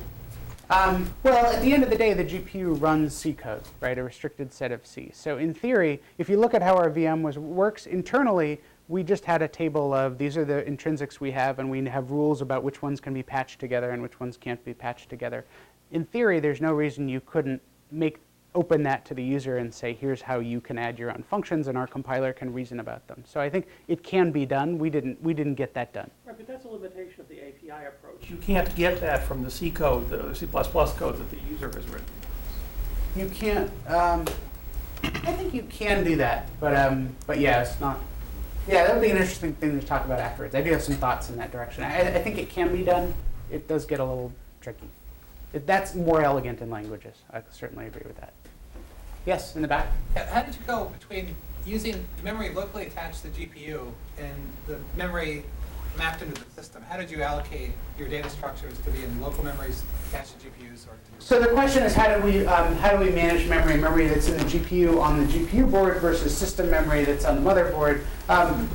Um, well, at the end of the day, the GPU runs C code, right? A restricted set of C. So in theory, if you look at how our VM was works internally, we just had a table of these are the intrinsics we have, and we have rules about which ones can be patched together and which ones can't be patched together. In theory, there's no reason you couldn't make open that to the user and say, here's how you can add your own functions, and our compiler can reason about them. So I think it can be done. We didn't we didn't get that done. Right, but that's a limitation of the API approach. You can't get that from the C code, the C++ code that the user has written. You can't. Um, I think you can do that, but um, but yeah, it's not. Yeah, that would be an interesting thing to talk about afterwards. I do have some thoughts in that direction. I, I think it can be done. It does get a little tricky. It, that's more elegant in languages. I certainly agree with that. Yes, in the back. Yeah, How did you go between using memory locally attached to the GPU and the memory mapped into the system? How did you allocate your data structures to be in local memories attached to GPUs or to So the question is, how do we um, how do we manage memory? Memory that's in the GPU on the GPU board versus system memory that's on the motherboard. Um,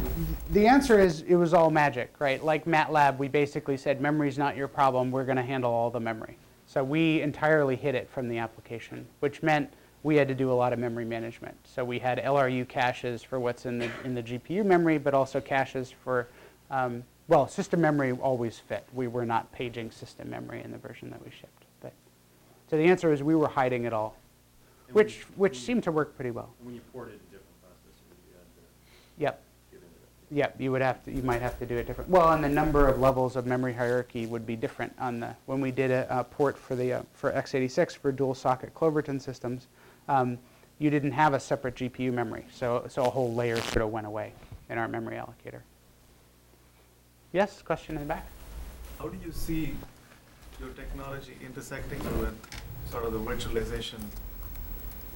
the answer is it was all magic, right? Like MATLAB, we basically said memory's not your problem. We're going to handle all the memory. So we entirely hid it from the application, which meant we had to do a lot of memory management. So we had LRU caches for what's in the in the GPU memory, but also caches for um, well, system memory always fit. We were not paging system memory in the version that we shipped. But so the answer is we were hiding it all, And which you- which seemed to work pretty well. When you port it to different processors, you had to Yep. Yep, you would have to, you might have to do it different. Well, and the number of levels of memory hierarchy would be different on the, when we did a, a port for the, uh, for x86 for dual socket Clovertown systems, um, you didn't have a separate GPU memory. So, so a whole layer sort of went away in our memory allocator. Yes, question in the back? How do you see your technology intersecting with sort of the virtualization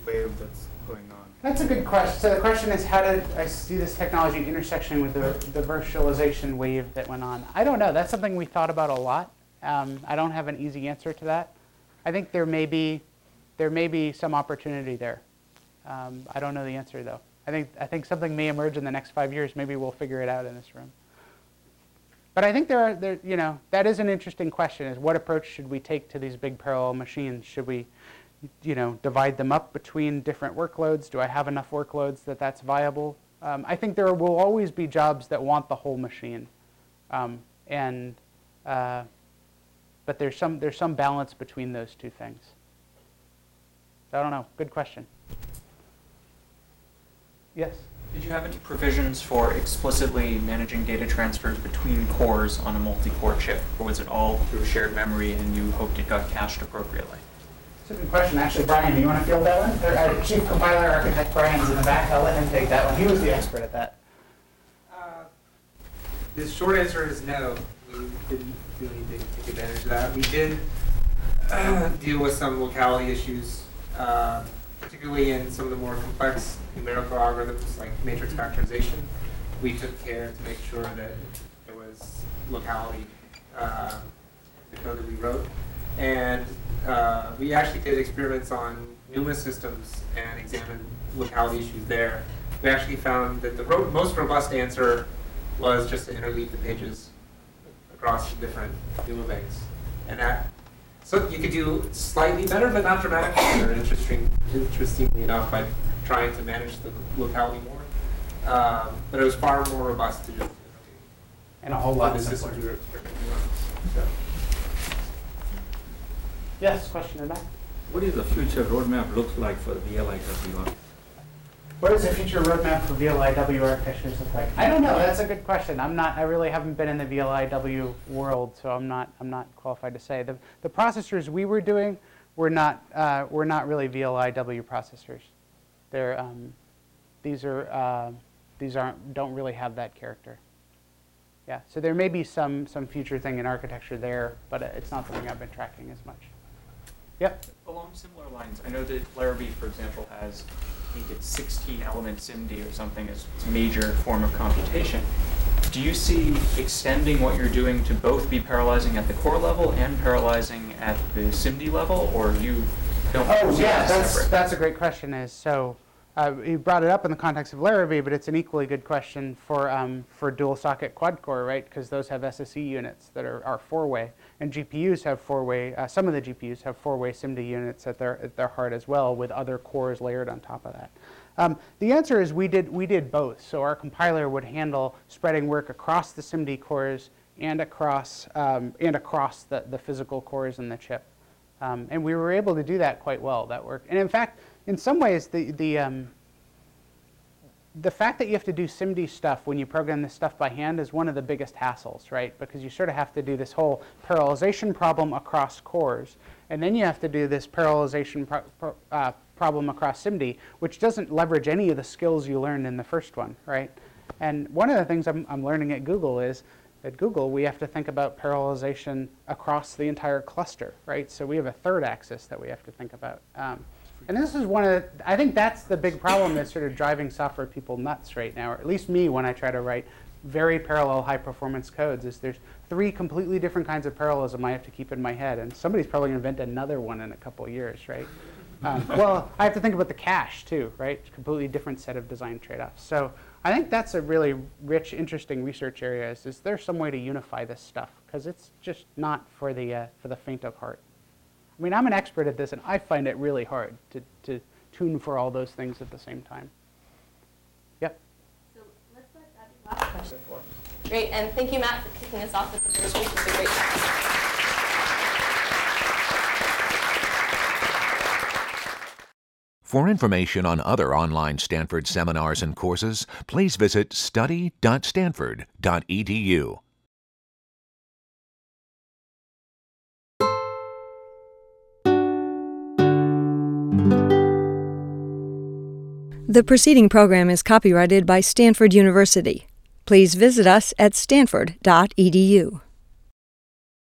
wave that's going on? That's a good question. So the question is, how did I see this technology intersection with the, the virtualization wave that went on? I don't know. That's something we thought about a lot. Um, I don't have an easy answer to that. I think there may be, there may be some opportunity there. Um, I don't know the answer though. I think, I think something may emerge in the next five years. Maybe we'll figure it out in this room. But I think there are, there, you know, that is an interesting question: is what approach should we take to these big parallel machines? Should we, you know, divide them up between different workloads? Do I have enough workloads that that's viable? Um, I think there will always be jobs that want the whole machine, um, and uh, but there's some there's some balance between those two things. So I don't know. Good question. Yes. Did you have any provisions for explicitly managing data transfers between cores on a multi-core chip, or was it all through shared memory and you hoped it got cached appropriately? A good question. Actually, Brian, do you want to field that one? Or, uh, Chief Compiler Architect Brian's in the back. I'll let him take that one. He was the expert at that. Uh, The short answer is no. We didn't do anything to take advantage of that. We did uh, deal with some locality issues, uh, particularly in some of the more complex numerical algorithms like matrix factorization. We took care to make sure that there was locality uh, in the code that we wrote. And uh, we actually did experiments on NUMA systems and examined locality issues there. We actually found that the ro- most robust answer was just to interleave the pages across different NUMA banks. And that, so you could do slightly better, but not dramatically better, interesting, interestingly enough, by trying to manage the locality more. Um, but it was far more robust to just And a whole lot the simpler. systems we were experimenting on. So. Yes, question in the back. What is the future roadmap look like for the VLIWR? What does the future roadmap for VLIW architectures look like? I don't know. That's a good question. I'm not. I really haven't been in the VLIW world, so I'm not. I'm not qualified to say. The the processors we were doing were not uh, were not really VLIW processors. They're um, these are uh, these aren't don't really have that character. Yeah. So there may be some some future thing in architecture there, but it's not something I've been tracking as much. Yep. Along similar lines, I know that Larrabee, for example, has I think it's 16 element SIMD or something as its major form of computation. Do you see extending what you're doing to both be parallelizing at the core level and parallelizing at the SIMD level, or you don't? Oh yeah, that's that's a great question. Is so uh, you brought it up in the context of Larrabee, but it's an equally good question for um, for dual socket quad core, right? Because those have SSE units that are, are four way, and GPUs have four way. Uh, some of the GPUs have four way SIMD units at their at their heart as well, with other cores layered on top of that. Um, the answer is we did we did both. So our compiler would handle spreading work across the SIMD cores and across um, and across the, the physical cores in the chip, um, and we were able to do that quite well. That work, and in fact in some ways, the, the, um, the fact that you have to do SIMD stuff when you program this stuff by hand is one of the biggest hassles, right? Because you sort of have to do this whole parallelization problem across cores. And then you have to do this parallelization pro pro uh, problem across SIMD, which doesn't leverage any of the skills you learned in the first one, right? And one of the things I'm, I'm learning at Google is at Google, we have to think about parallelization across the entire cluster, right? So we have a third axis that we have to think about. Um, and this is one of the, I think that's the big problem that's sort of driving software people nuts right now, or at least me when I try to write very parallel high performance codes is there's three completely different kinds of parallelism I have to keep in my head. And somebody's probably going to invent another one in a couple years, right? Um, well, I have to think about the cache too, right? Completely different set of design trade-offs. So I think that's a really rich, interesting research area. Is, is there some way to unify this stuff? Because it's just not for the, uh, for the faint of heart. I mean, I'm an expert at this, and I find it really hard to, to tune for all those things at the same time. Yep. So let's let that be last question for. Great, and thank you, Matt, for kicking us off with the first week. It was a great talk. For information on other online Stanford seminars and courses, please visit study.stanford.edu. The preceding program is copyrighted by Stanford University. Please visit us at stanford.edu.